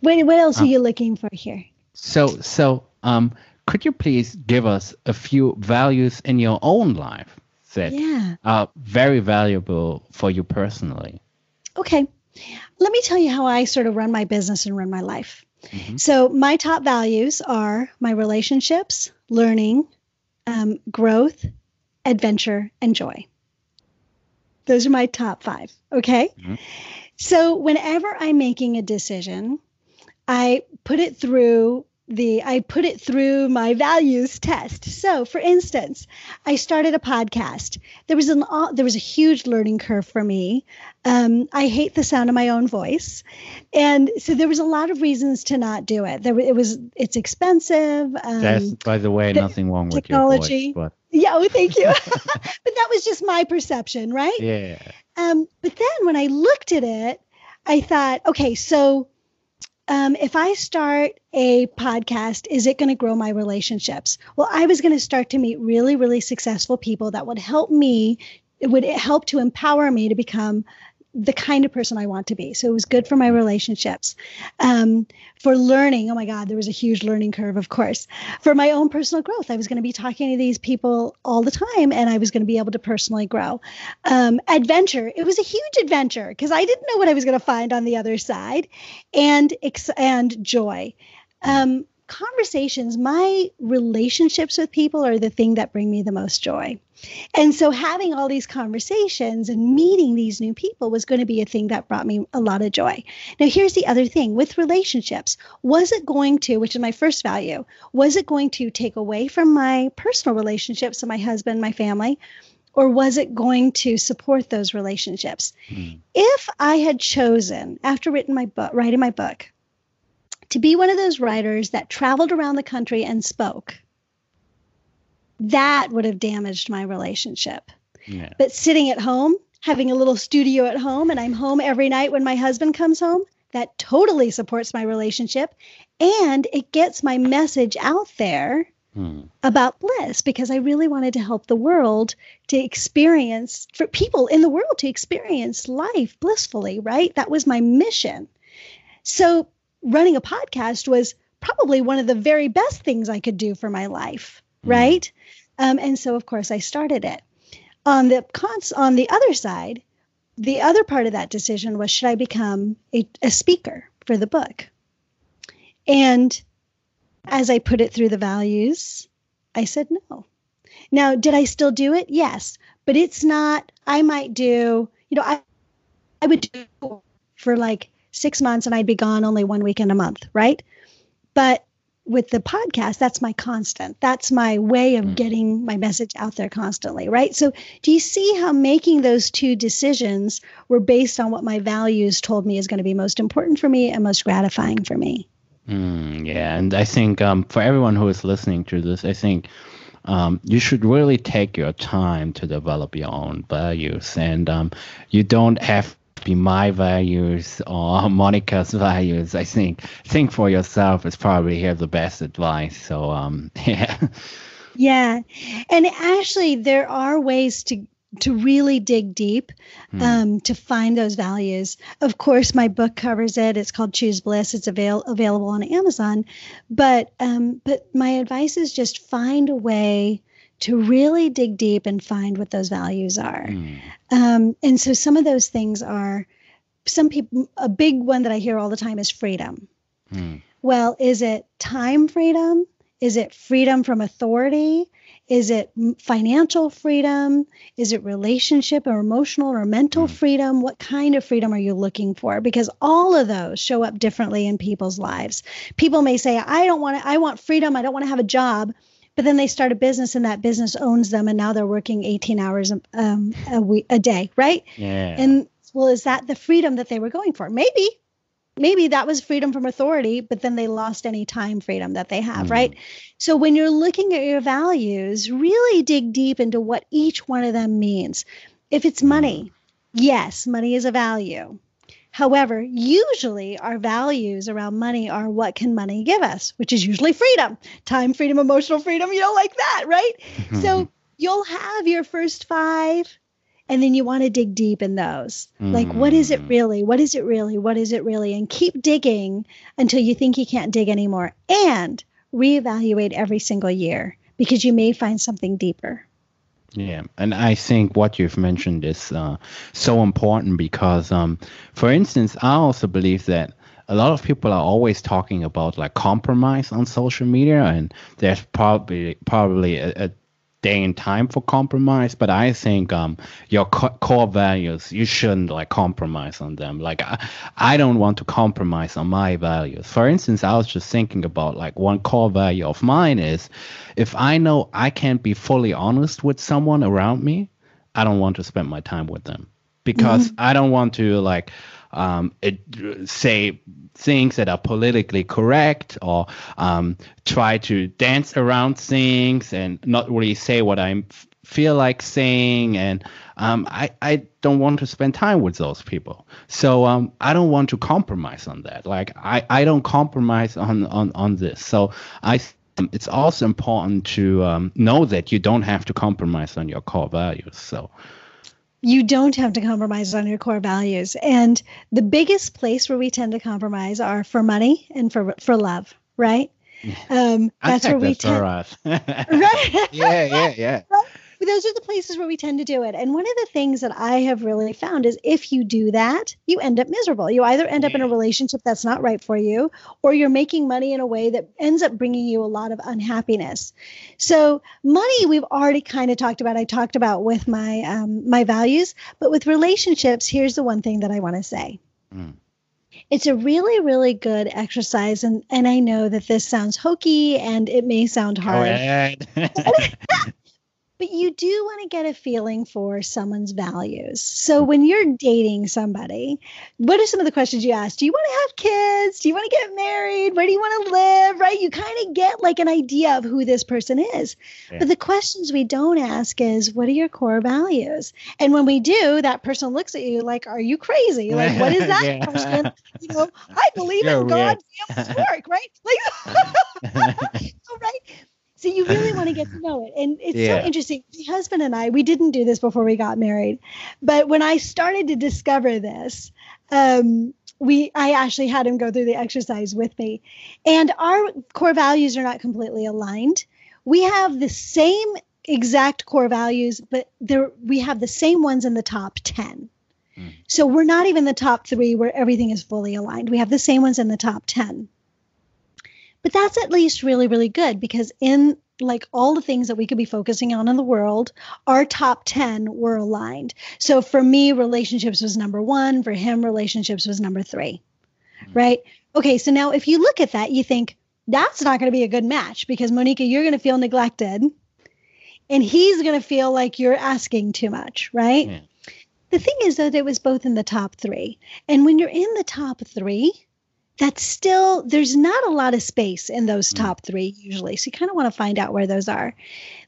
[SPEAKER 2] What, what else um, are you looking for here?
[SPEAKER 1] So, so um, could you please give us a few values in your own life that yeah. are very valuable for you personally?
[SPEAKER 2] Okay. Let me tell you how I sort of run my business and run my life. Mm-hmm. So, my top values are my relationships, learning, um, growth, adventure, and joy. Those are my top five. Okay. Mm-hmm. So, whenever I'm making a decision, I put it through the I put it through my values test. So, for instance, I started a podcast. There was an there was a huge learning curve for me. Um, I hate the sound of my own voice, and so there was a lot of reasons to not do it. There it was it's expensive.
[SPEAKER 1] Um, That's by the way, nothing wrong with technology. Your voice,
[SPEAKER 2] but. Yeah, oh, thank you. but that was just my perception, right?
[SPEAKER 1] Yeah.
[SPEAKER 2] Um, but then when I looked at it, I thought, okay, so um, if I start a podcast, is it going to grow my relationships? Well, I was going to start to meet really, really successful people that would help me, it would help to empower me to become the kind of person I want to be. So it was good for my relationships. Um, for learning, oh my God, there was a huge learning curve, of course. For my own personal growth, I was going to be talking to these people all the time and I was going to be able to personally grow. Um, adventure, it was a huge adventure because I didn't know what I was going to find on the other side. And, and joy. Um, conversations, my relationships with people are the thing that bring me the most joy. And so having all these conversations and meeting these new people was going to be a thing that brought me a lot of joy. Now, here's the other thing with relationships was it going to, which is my first value, was it going to take away from my personal relationships, so my husband, my family? Or was it going to support those relationships? Mm. If I had chosen, after written my book, writing my book, to be one of those writers that traveled around the country and spoke, that would have damaged my relationship. Yeah. But sitting at home, having a little studio at home, and I'm home every night when my husband comes home, that totally supports my relationship. And it gets my message out there hmm. about bliss because I really wanted to help the world to experience, for people in the world to experience life blissfully, right? That was my mission. So running a podcast was probably one of the very best things I could do for my life. Right? Um, and so, of course, I started it. On the cons- on the other side, the other part of that decision was should I become a, a speaker for the book? And as I put it through the values, I said no. Now, did I still do it? Yes, but it's not. I might do. You know, I I would do for like six months and I'd be gone only one weekend a month, right? But with the podcast, that's my constant. That's my way of mm. getting my message out there constantly, right? So, do you see how making those two decisions were based on what my values told me is going to be most important for me and most gratifying for me?
[SPEAKER 1] Mm, yeah, and I think um, for everyone who is listening to this, I think um, you should really take your time to develop your own values, and um, you don't have be my values or Moneeka's values. I think think for yourself is probably here the best advice. So um yeah.
[SPEAKER 2] Yeah. And actually there are ways to to really dig deep hmm. um, to find those values. Of course, my book covers it. It's called Choose Bliss. It's avail- available on Amazon. But um, but my advice is just find a way to really dig deep and find what those values are. Mm. Um, and so some of those things are some people, a big one that I hear all the time is freedom. Mm. Well, is it time freedom? Is it freedom from authority? Is it financial freedom? Is it relationship or emotional or mental mm. freedom? What kind of freedom are you looking for? Because all of those show up differently in people's lives. People may say, I don't want to, I want freedom. I don't want to have a job but then they start a business and that business owns them and now they're working 18 hours um, a week a day right
[SPEAKER 1] yeah
[SPEAKER 2] and well is that the freedom that they were going for maybe maybe that was freedom from authority, but then they lost any time freedom that they have, mm. right? So when you're looking at your values, really dig deep into what each one of them means. If it's money, yes, money is a value. However, usually our values around money are what can money give us, which is usually freedom, time, freedom, emotional freedom, you know, like that, right? so you'll have your first five and then you want to dig deep in those mm. like what is it mm. really what is it really what is it really and keep digging until you think you can't dig anymore and reevaluate every single year because you may find something deeper
[SPEAKER 1] yeah, and I think what you've mentioned is uh, so important because, um, for instance, I also believe that a lot of people are always talking about like compromise on social media, and there's probably probably a, a day and time for compromise but i think um your co- core values you shouldn't like compromise on them. Like I, I don't want to compromise on my values. For instance i was just thinking about like one core value of mine is if i know i can't be fully honest with someone around me i don't want to spend my time with them. Because mm-hmm. i don't want to like um, it, say things that are politically correct or um, try to dance around things and not really say what I feel like saying. And um, I, I don't want to spend time with those people. So um, I don't want to compromise on that. Like I, I don't compromise on, on, on this. So I it's also important to um, know that you don't have to compromise on your core values. So
[SPEAKER 2] you don't have to compromise on your core values. And the biggest place where we tend to compromise are for money and for for love, right?
[SPEAKER 1] Um, that's where we tend. right? yeah, yeah, yeah. Right?
[SPEAKER 2] Those are the places where we tend to do it. And one of the things that I have really found is if you do that, you end up miserable. You either end up in a relationship that's not right for you, or you're making money in a way that ends up bringing you a lot of unhappiness. So money, we've already kind of talked about. I talked about with my um, my values, but with relationships, here's the one thing that I want to say. Mm it's a really really good exercise and and i know that this sounds hokey and it may sound hard but you do want to get a feeling for someone's values. So mm. when you're dating somebody, what are some of the questions you ask? Do you want to have kids? Do you want to get married? Where do you want to live? Right? You kind of get like an idea of who this person is. Yeah. But the questions we don't ask is, what are your core values? And when we do, that person looks at you like, are you crazy? Like, what is that yeah. person? You know, I believe you're in God's work, right? Like, right? So you really want to get to know it. And it's yeah. so interesting. My husband and I, we didn't do this before we got married. But when I started to discover this, um, we I actually had him go through the exercise with me. And our core values are not completely aligned. We have the same exact core values, but there we have the same ones in the top 10. Mm. So we're not even the top 3 where everything is fully aligned. We have the same ones in the top 10. But that's at least really, really good because in like all the things that we could be focusing on in the world, our top 10 were aligned. So for me, relationships was number one. For him, relationships was number 3 mm-hmm. Right. Okay. So now if you look at that, you think that's not going to be a good match because Moneeka, you're going to feel neglected and he's going to feel like you're asking too much. Right. Yeah. The thing is, though, that it was both in the top three. And when you're in the top three, that's still there's not a lot of space in those mm. top three usually so you kind of want to find out where those are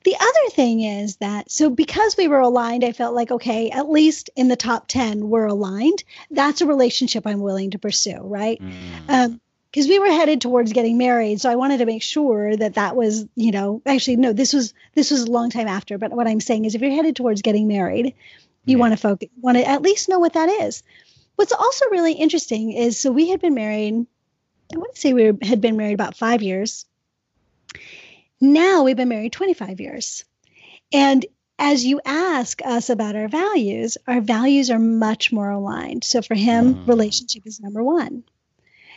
[SPEAKER 2] the other thing is that so because we were aligned i felt like okay at least in the top 10 we're aligned that's a relationship i'm willing to pursue right mm. um, because we were headed towards getting married so i wanted to make sure that that was you know actually no this was this was a long time after but what i'm saying is if you're headed towards getting married you yeah. want to focus want to at least know what that is What's also really interesting is so we had been married, I want to say we had been married about five years. Now we've been married 25 years. And as you ask us about our values, our values are much more aligned. So for him, mm. relationship is number one.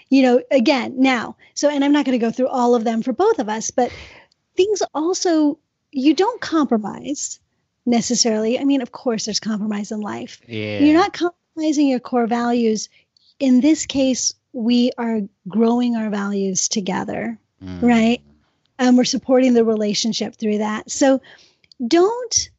[SPEAKER 2] You know, again, now, so, and I'm not going to go through all of them for both of us, but things also, you don't compromise necessarily. I mean, of course, there's compromise in life. Yeah. You're not com- recognizing your core values, in this case, we are growing our values together, mm. right? And we're supporting the relationship through that. So don't,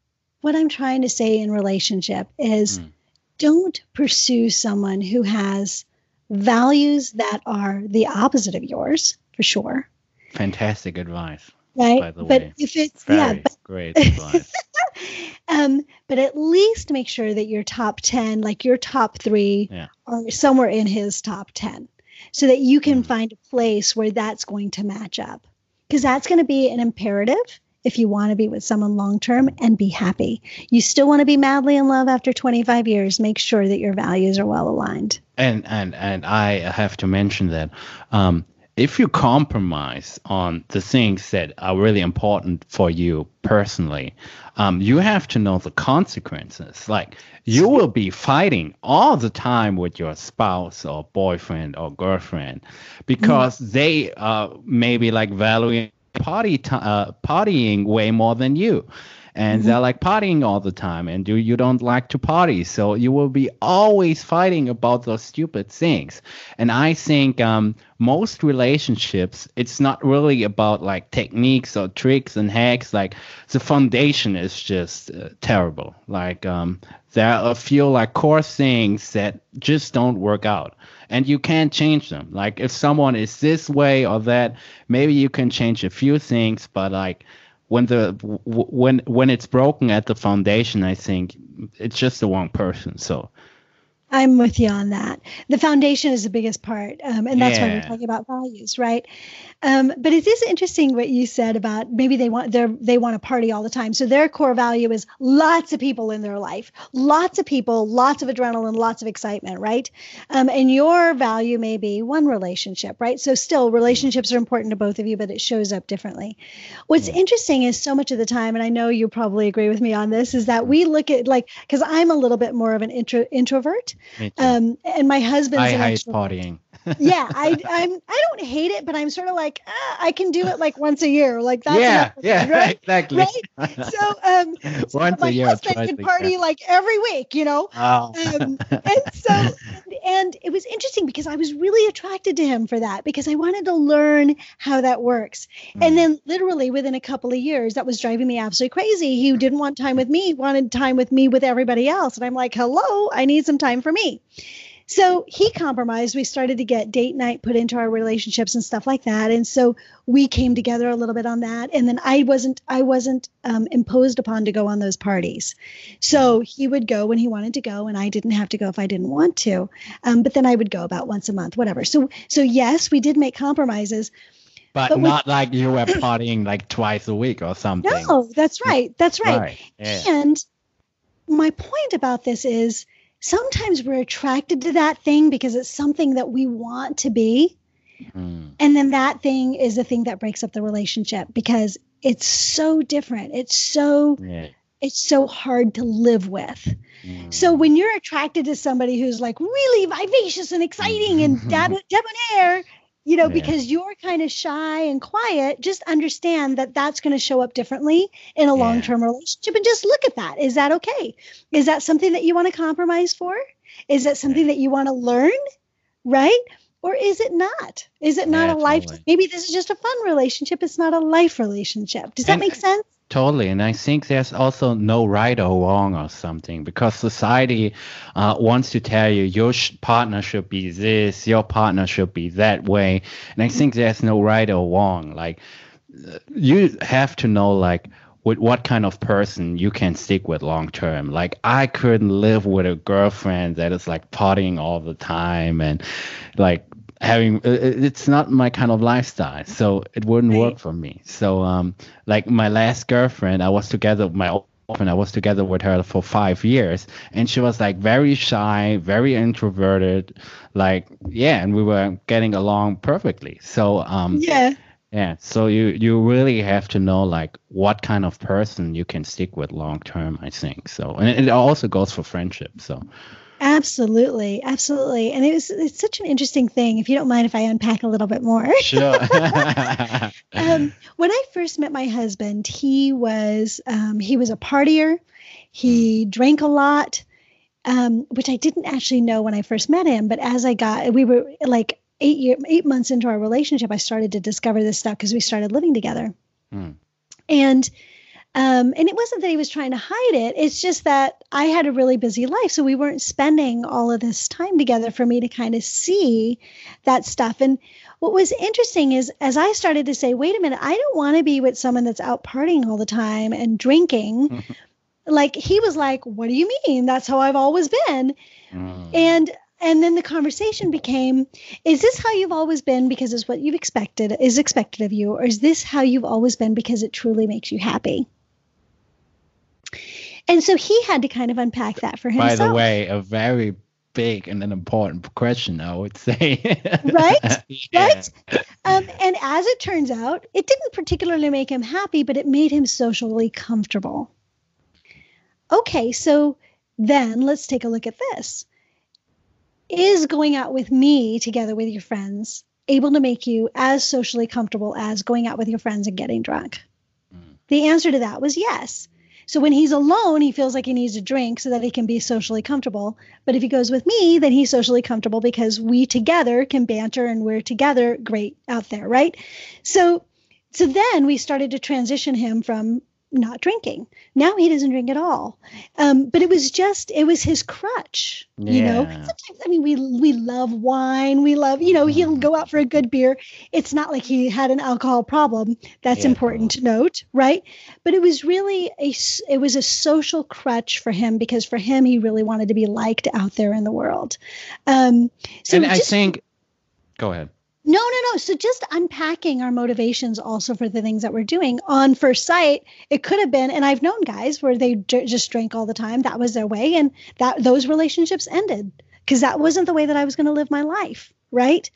[SPEAKER 2] what I'm trying to say in relationship is mm. don't pursue someone who has values that are the opposite of yours, for sure.
[SPEAKER 1] Fantastic advice.
[SPEAKER 2] Right. but way. if it's
[SPEAKER 1] Very
[SPEAKER 2] yeah,
[SPEAKER 1] but, great advice.
[SPEAKER 2] um, but at least make sure that your top 10, like your top three,
[SPEAKER 1] yeah.
[SPEAKER 2] are somewhere in his top 10 so that you can mm. find a place where that's going to match up. Because that's going to be an imperative if you want to be with someone long term and be happy. You still want to be madly in love after 25 years. Make sure that your values are well aligned.
[SPEAKER 1] And and and I have to mention that um, if you compromise on the things that are really important for you personally, um, you have to know the consequences. Like you will be fighting all the time with your spouse or boyfriend or girlfriend because mm. they are maybe like valuing party t- uh, partying way more than you and mm-hmm. they're like partying all the time and you you don't like to party so you will be always fighting about those stupid things. And i think um, most relationships it's not really about like techniques or tricks and hacks like the foundation is just uh, terrible. Like um, there are a few like core things that just don't work out and you can't change them. Like if someone is this way or that maybe you can change a few things but like when the when when it's broken at the foundation, I think it's just the wrong person. So
[SPEAKER 2] I'm with you on that. The foundation is the biggest part, um, and that's yeah. why we're talking about values, right? Um, but it is interesting what you said about maybe they want they they want to party all the time. So their core value is lots of people in their life, lots of people, lots of adrenaline, lots of excitement, right? Um, and your value may be one relationship, right? So still, relationships are important to both of you, but it shows up differently. What's yeah. interesting is so much of the time, and I know you probably agree with me on this, is that we look at like because I'm a little bit more of an intro, introvert. Um, and my husband's
[SPEAKER 1] I hate partying.
[SPEAKER 2] Yeah, I I'm I don't hate it, but I'm sort of like ah, I can do it like once a year, like that's
[SPEAKER 1] yeah, yeah, right? exactly.
[SPEAKER 2] Right. So um, so
[SPEAKER 1] once
[SPEAKER 2] my
[SPEAKER 1] a year,
[SPEAKER 2] husband can party like every week, you know.
[SPEAKER 1] Oh.
[SPEAKER 2] Um, and so and, and it was interesting because I was really attracted to him for that because I wanted to learn how that works. Mm. And then literally within a couple of years, that was driving me absolutely crazy. He didn't want time with me, wanted time with me with everybody else, and I'm like, hello, I need some time for me. So he compromised. We started to get date night put into our relationships and stuff like that. And so we came together a little bit on that. And then I wasn't I wasn't um, imposed upon to go on those parties. So he would go when he wanted to go, and I didn't have to go if I didn't want to. Um, but then I would go about once a month, whatever. So so yes, we did make compromises.
[SPEAKER 1] But, but not we, like you were partying like twice a week or something.
[SPEAKER 2] No, that's right. That's right. right.
[SPEAKER 1] Yeah.
[SPEAKER 2] And my point about this is sometimes we're attracted to that thing because it's something that we want to be. Mm. And then that thing is the thing that breaks up the relationship because it's so different. It's so yeah. it's so hard to live with. Mm. So when you're attracted to somebody who's like really vivacious and exciting and debonair, you know, yeah. because you're kind of shy and quiet, just understand that that's going to show up differently in a yeah. long term relationship. And just look at that. Is that okay? Is that something that you want to compromise for? Is that something that you want to learn? Right? Or is it not? Is it not yeah, a life? Totally. Maybe this is just a fun relationship. It's not a life relationship. Does that make sense?
[SPEAKER 1] Totally, and I think there's also no right or wrong or something because society uh, wants to tell you your sh- partner should be this, your partner should be that way, and I think there's no right or wrong. Like you have to know like with what kind of person you can stick with long term. Like I couldn't live with a girlfriend that is like partying all the time and like having it's not my kind of lifestyle so it wouldn't work for me. So um like my last girlfriend i was together with my girlfriend i was together with her for five years and she was like very shy very introverted like yeah and we were getting along perfectly. So um
[SPEAKER 2] yeah.
[SPEAKER 1] yeah so you you really have to know like what kind of person you can stick with long term i think so. And it also goes for friendship so
[SPEAKER 2] Absolutely, absolutely, and it was it's such an interesting thing. If you don't mind, if I unpack a little bit more.
[SPEAKER 1] Sure.
[SPEAKER 2] um, when I first met my husband, he was um, he was a partier. He drank a lot, um, which I didn't actually know when I first met him. But as I got, we were like eight year, eight months into our relationship, I started to discover this stuff because we started living together. Mm. And Um, and it wasn't that he was trying to hide it. It's just that I had a really busy life. So we weren't spending all of this time together for me to kind of see that stuff. And what was interesting is as I started to say, wait a minute, I don't want to be with someone that's out partying all the time and drinking. like he was like, what do you mean? That's how I've always been. Mm. And and then the conversation became is this how you've always been because it's what you've expected is expected of you or is this how you've always been because it truly makes you happy and so he had to kind of unpack that for himself
[SPEAKER 1] by the way a very big and an important question i would say
[SPEAKER 2] right yeah. right um, and as it turns out it didn't particularly make him happy but it made him socially comfortable okay so then let's take a look at this is going out with me together with your friends able to make you as socially comfortable as going out with your friends and getting drunk? Mm. The answer to that was yes. So when he's alone, he feels like he needs a drink so that he can be socially comfortable. But if he goes with me, then he's socially comfortable because we together can banter and we're together great out there, right? So so then we started to transition him from not drinking. Now he doesn't drink at all. Um, but it was just it was his crutch. Yeah. You know, sometimes I mean we we love wine. We love you know he'll go out for a good beer. It's not like he had an alcohol problem. That's yeah, important to note, right? But it was really a it was a social crutch for him because for him he really wanted to be liked out there in the world. Um,
[SPEAKER 1] so and I think, go ahead.
[SPEAKER 2] No, no, no. So just unpacking our motivations also for the things that we're doing on first sight, it could have been, and I've known guys where they j- just drank all the time. That was their way, and that those relationships ended because that wasn't the way that I was going to live my life, right?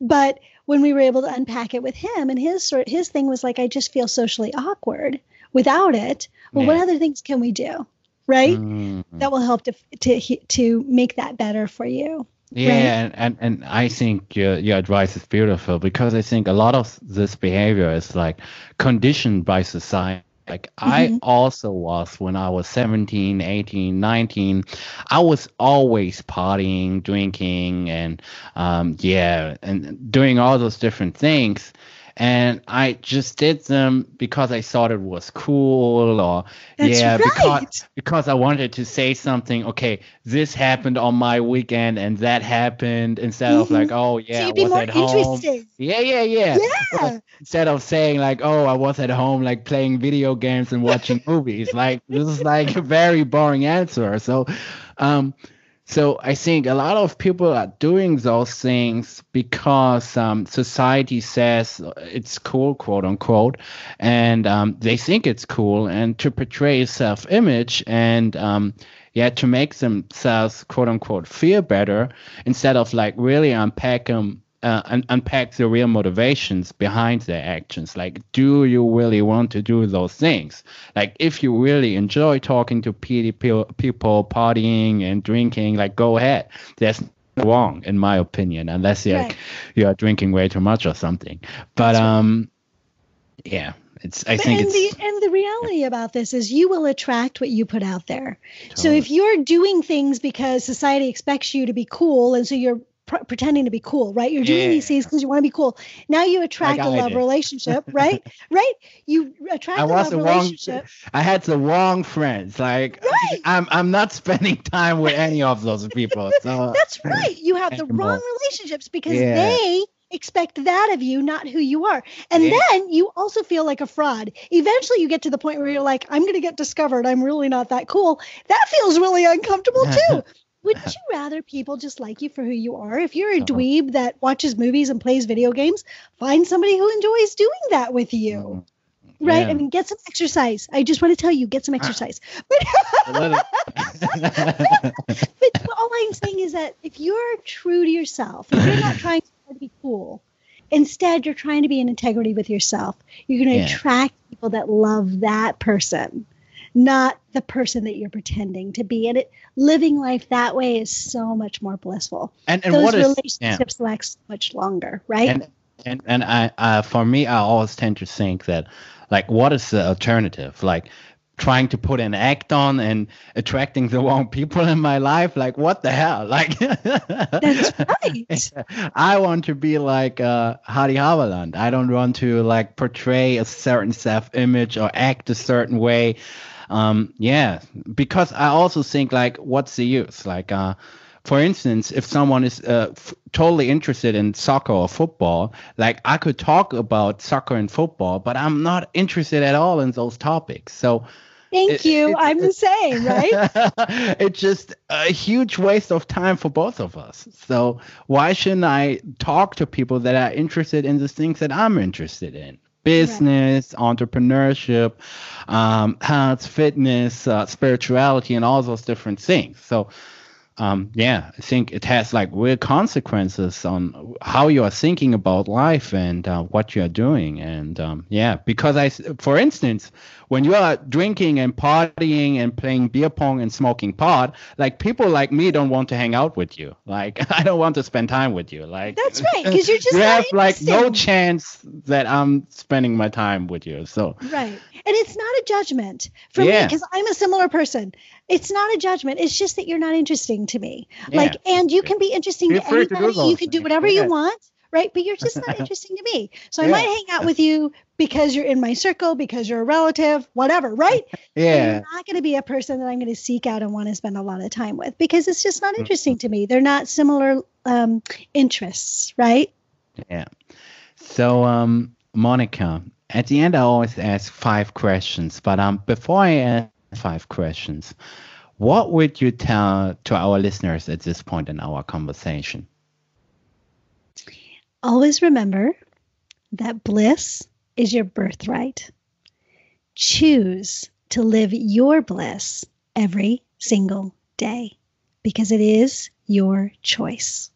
[SPEAKER 2] But when we were able to unpack it with him, and his sort his thing was like, I just feel socially awkward without it. Well, yeah. what other things can we do, right? Mm-hmm. That will help to to to make that better for you.
[SPEAKER 1] Yeah, right? and, and, and I think your, your advice is beautiful because I think a lot of this behavior is like conditioned by society. Like mm-hmm. I also was when I was 17, 18, 19. I was always partying, drinking, and um, yeah, and doing all those different things and I just did them because I thought it was cool or
[SPEAKER 2] That's
[SPEAKER 1] yeah
[SPEAKER 2] right.
[SPEAKER 1] because because I wanted to say something okay this happened on my weekend and that happened instead mm-hmm. of like oh yeah
[SPEAKER 2] so I was at home.
[SPEAKER 1] yeah yeah yeah.
[SPEAKER 2] Yeah.
[SPEAKER 1] Instead of saying like oh I was at home like playing video games and watching movies like this is like a very boring answer. So um so I think a lot of people are doing those things because um, society says it's cool, quote unquote, and um, they think it's cool, and to portray self-image and um, yeah, to make themselves quote unquote feel better instead of like really unpack them uh, un- unpack the real motivations behind their actions. Like, do you really want to do those things? Like, if you really enjoy talking to people, people partying and drinking, like, go ahead. There's wrong, in my opinion, unless you're right. you're drinking way too much or something. But um, yeah. It's, I think
[SPEAKER 2] and
[SPEAKER 1] it's,
[SPEAKER 2] the and the reality about this is you will attract what you put out there. Totally. So if you're doing things because society expects you to be cool, and so you're pr- pretending to be cool, right? You're doing yeah. these things because you want to be cool. Now you attract a love relationship, right? right? You attract I a love relationship.
[SPEAKER 1] I had the wrong friends. Like right. I'm I'm not spending time with any of those people. So
[SPEAKER 2] That's right. You have the wrong relationships because yeah. they expect that of you, not who you are. And yeah. then you also feel like a fraud. Eventually, you get to the point where you're like, I'm going to get discovered. I'm really not that cool. That feels really uncomfortable too. Wouldn't you rather people just like you for who you are? If you're a uh-huh. dweeb that watches movies and plays video games, find somebody who enjoys doing that with you. Mm-hmm. Right? Yeah. I mean, get some exercise. I just want to tell you, get some ah. exercise. But, but all I'm saying is that if you're true to yourself, if you're not trying to be cool, instead you're trying to be in integrity with yourself, you're going to yeah. attract people that love that person not the person that you're pretending to be. And it living life that way is so much more blissful.
[SPEAKER 1] And, and
[SPEAKER 2] those
[SPEAKER 1] what
[SPEAKER 2] relationships is, yeah. last much longer, right?
[SPEAKER 1] And and, and I uh, for me, I always tend to think that like, what is the alternative? Like trying to put an act on and attracting the wrong people in my life. Like, what the hell? Like,
[SPEAKER 2] that's right.
[SPEAKER 1] I want to be like uh, Hardy Haberland. I don't want to like portray a certain self-image or act a certain way. Um, yeah, because I also think like, what's the use? Like, uh, for instance, if someone is uh, f- totally interested in soccer or football, like I could talk about soccer and football, but I'm not interested at all in those topics. So,
[SPEAKER 2] thank it, you. It, I'm it, the same, right?
[SPEAKER 1] it's just a huge waste of time for both of us. So, why shouldn't I talk to people that are interested in the things that I'm interested in? Business, right. entrepreneurship, um, health, fitness, uh, spirituality, and all those different things. So, um, yeah, I think it has like real consequences on how you are thinking about life and uh, what you are doing. And um, yeah, because I, for instance, when you are drinking and partying and playing beer pong and smoking pot, like people like me don't want to hang out with you. Like I don't want to spend time with you. Like
[SPEAKER 2] that's right, because you're just
[SPEAKER 1] you have like no chance that I'm spending my time with you. So
[SPEAKER 2] right, and it's not a judgment for yeah. me because I'm a similar person. It's not a judgment. It's just that you're not interesting to me. Yeah. Like, and you can be interesting to anybody. To you can do whatever yeah. you want right? But you're just not interesting to me. So I yeah. might hang out with you because you're in my circle, because you're a relative, whatever, right?
[SPEAKER 1] Yeah.
[SPEAKER 2] you're not going to be a person that I'm going to seek out and want to spend a lot of time with because it's just not interesting to me. They're not similar um, interests, right?
[SPEAKER 1] Yeah. So, um, Moneeka, at the end, I always ask five questions, but um, before I five questions, what would you tell to our listeners at this point in our conversation?
[SPEAKER 2] Always remember that bliss is your birthright. Choose to live your bliss every single day because it is your choice.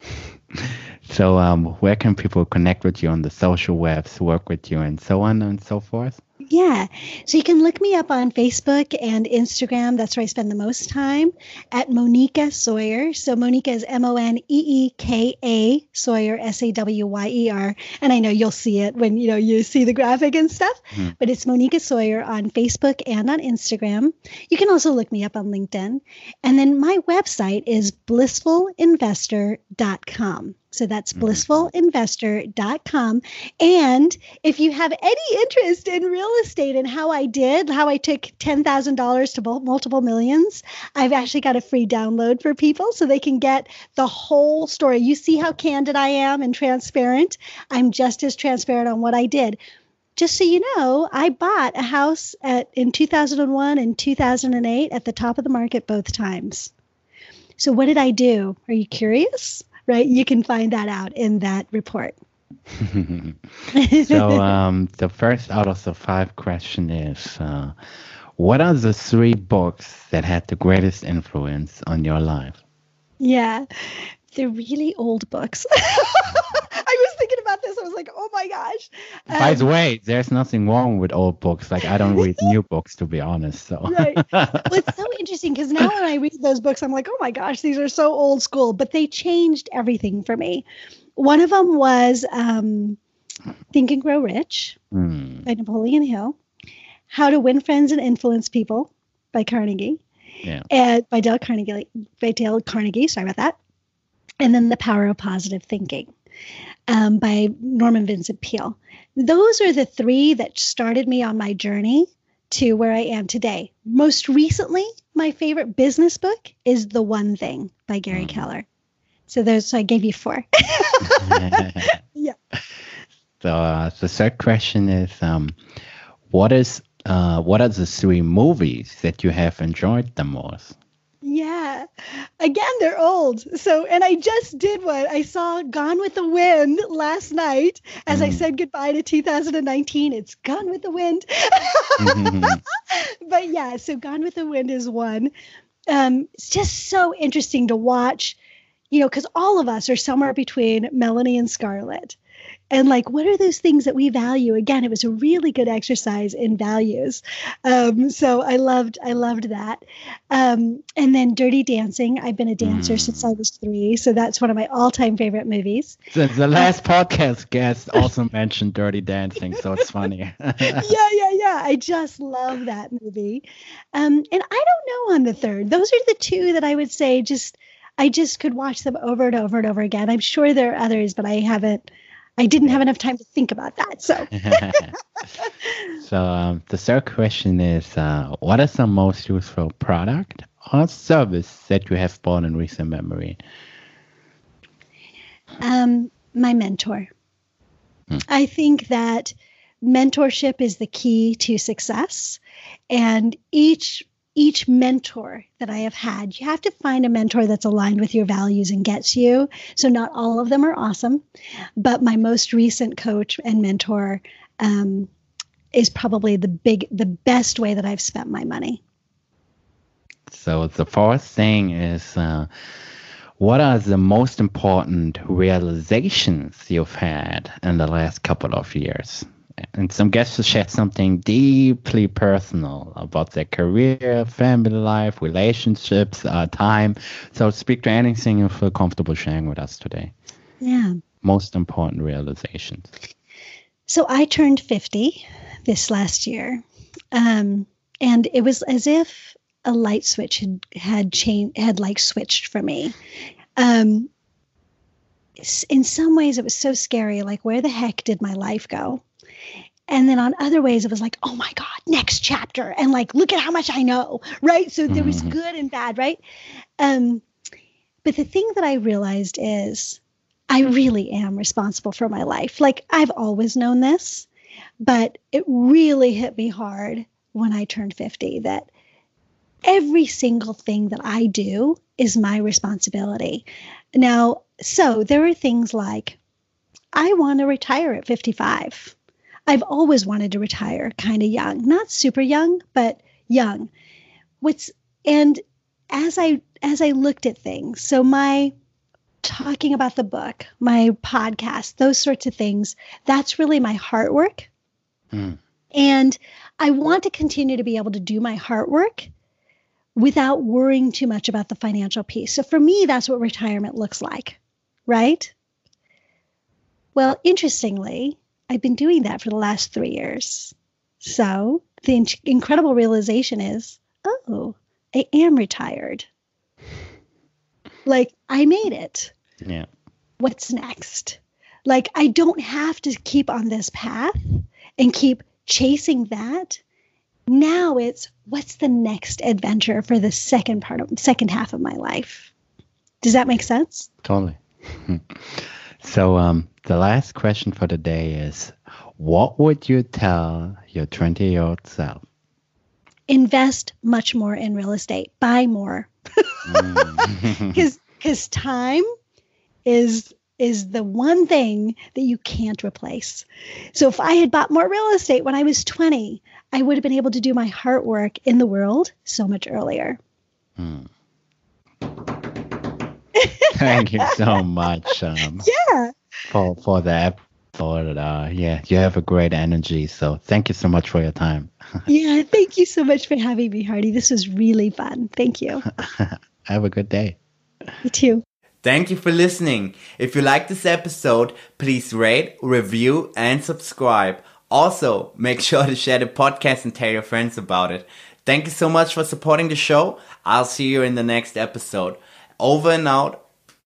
[SPEAKER 1] So, um, where can people connect with you on the social webs, work with you, and so on and so forth?
[SPEAKER 2] Yeah. So you can look me up on Facebook and Instagram. That's where I spend the most time at Moneeka Sawyer. So Moneeka is M O N E E K A Sawyer S A W Y E R. And I know you'll see it when you know you see the graphic and stuff. Mm-hmm. But it's Moneeka Sawyer on Facebook and on Instagram. You can also look me up on LinkedIn. And then my website is blissfulinvestor.com. So that's mm-hmm. blissfulinvestor.com. And if you have any interest in real estate and how I did, how I took $10,000 to multiple millions, I've actually got a free download for people so they can get the whole story. You see how candid I am and transparent? I'm just as transparent on what I did. Just so you know, I bought a house at in 2001 and 2008 at the top of the market both times. So what did I do? Are you curious? right? You can find that out in that report.
[SPEAKER 1] so um, the first out of the five question is, uh, what are the three books that had the greatest influence on your life?
[SPEAKER 2] Yeah, they're really old books. I was thinking about this. I was like, oh my gosh.
[SPEAKER 1] Um, By the um, way, there's nothing wrong with old books. Like I don't read new books to be honest. So right.
[SPEAKER 2] Well, it's so interesting because now when I read those books, I'm like, oh my gosh, these are so old school, but they changed everything for me. One of them was um, Think and Grow Rich mm. by Napoleon Hill. How to Win Friends and Influence People by Carnegie.
[SPEAKER 1] Yeah.
[SPEAKER 2] And by Dale Carnegie, by Dale Carnegie. Sorry about that. And then The Power of Positive Thinking um, by Norman Vincent Peale. Those are the three that started me on my journey to where I am today. Most recently, my favorite business book is The One Thing by Gary mm. Keller. So there's so I gave you four. yeah.
[SPEAKER 1] So uh, the third question is, um, what is uh, what are the three movies that you have enjoyed the most?
[SPEAKER 2] Yeah. Again, they're old. So, and I just did one. I saw Gone with the Wind last night as mm. I said goodbye to 2019. It's Gone with the Wind. mm-hmm. But yeah, so Gone with the Wind is one. Um, it's just so interesting to watch, you know, because all of us are somewhere between Melanie and Scarlett. and like what are those things that we value? Again it was a really good exercise in values. Um, so i loved i loved that. Um, and then dirty dancing. I've been a dancer mm. since i was three so that's one of my all-time favorite movies.
[SPEAKER 1] The, the last uh, podcast guest also mentioned dirty dancing so it's funny.
[SPEAKER 2] Yeah yeah yeah. I just love that movie. Um, and i don't know on the third. Those are the two that i would say just I just could watch them over and over and over again. I'm sure there are others, but I haven't. I didn't have enough time to think about that. So,
[SPEAKER 1] so um, the third question is, uh, what is the most useful product or service that you have bought in recent memory?
[SPEAKER 2] Um, my mentor. Hmm. I think that mentorship is the key to success, and each each mentor that I have had, you have to find a mentor that's aligned with your values and gets you. So, not all of them are awesome, but my most recent coach and mentor um, is probably the big, the best way that I've spent my money.
[SPEAKER 1] So, the fourth thing is uh, what are the most important realizations you've had in the last couple of years? And some guests will share something deeply personal about their career, family life, relationships, uh, time. So speak to anything you feel comfortable sharing with us today.
[SPEAKER 2] Yeah.
[SPEAKER 1] Most important realizations.
[SPEAKER 2] So I turned 50 this last year. Um, and it was as if a light switch had had changed had like switched for me. Um, in some ways it was so scary like where the heck did my life go and then on other ways, it was like, oh my God, next chapter. And like, look at how much I know. Right. So there was mm-hmm. good and bad. Right. Um, but the thing that I realized is I really am responsible for my life. Like I've always known this, but it really hit me hard when I turned 50 that every single thing that I do is my responsibility. Now, so there are things like I want to retire at 55. I've always wanted to retire kind of young, not super young, but young. What's and as I as I looked at things, so my talking about the book, my podcast, those sorts of things, that's really my heart work. Mm. And I want to continue to be able to do my heart work without worrying too much about the financial piece. So for me, that's what retirement looks like, right? Well, interestingly, I've been doing that for the last three years. So the in- incredible realization is oh, I am retired. Like, I made it.
[SPEAKER 1] Yeah.
[SPEAKER 2] What's next? Like, I don't have to keep on this path and keep chasing that. Now it's what's the next adventure for the second part of second half of my life. Does that make sense?
[SPEAKER 1] Totally. so um the last question for the day is what would you tell your 20 year old self?
[SPEAKER 2] Invest much more in real estate, buy more. Because because time is is the one thing that you can't replace. So if I had bought more real estate when I was 20, I would have been able to do my heart work in the world so much earlier. Hmm.
[SPEAKER 1] Thank you so much. Um,
[SPEAKER 2] yeah
[SPEAKER 1] for for the episode. Uh, yeah, you have a great energy. So thank you so much for your time.
[SPEAKER 2] yeah, thank you so much for having me, Hardy. This was really fun. Thank you.
[SPEAKER 1] have a good day.
[SPEAKER 2] You too.
[SPEAKER 3] Thank you for listening. If you like this episode, please rate, review, and subscribe. Also, make sure to share the podcast and tell your friends about it. Thank you so much for supporting the show. I'll see you in the next episode. Over and out.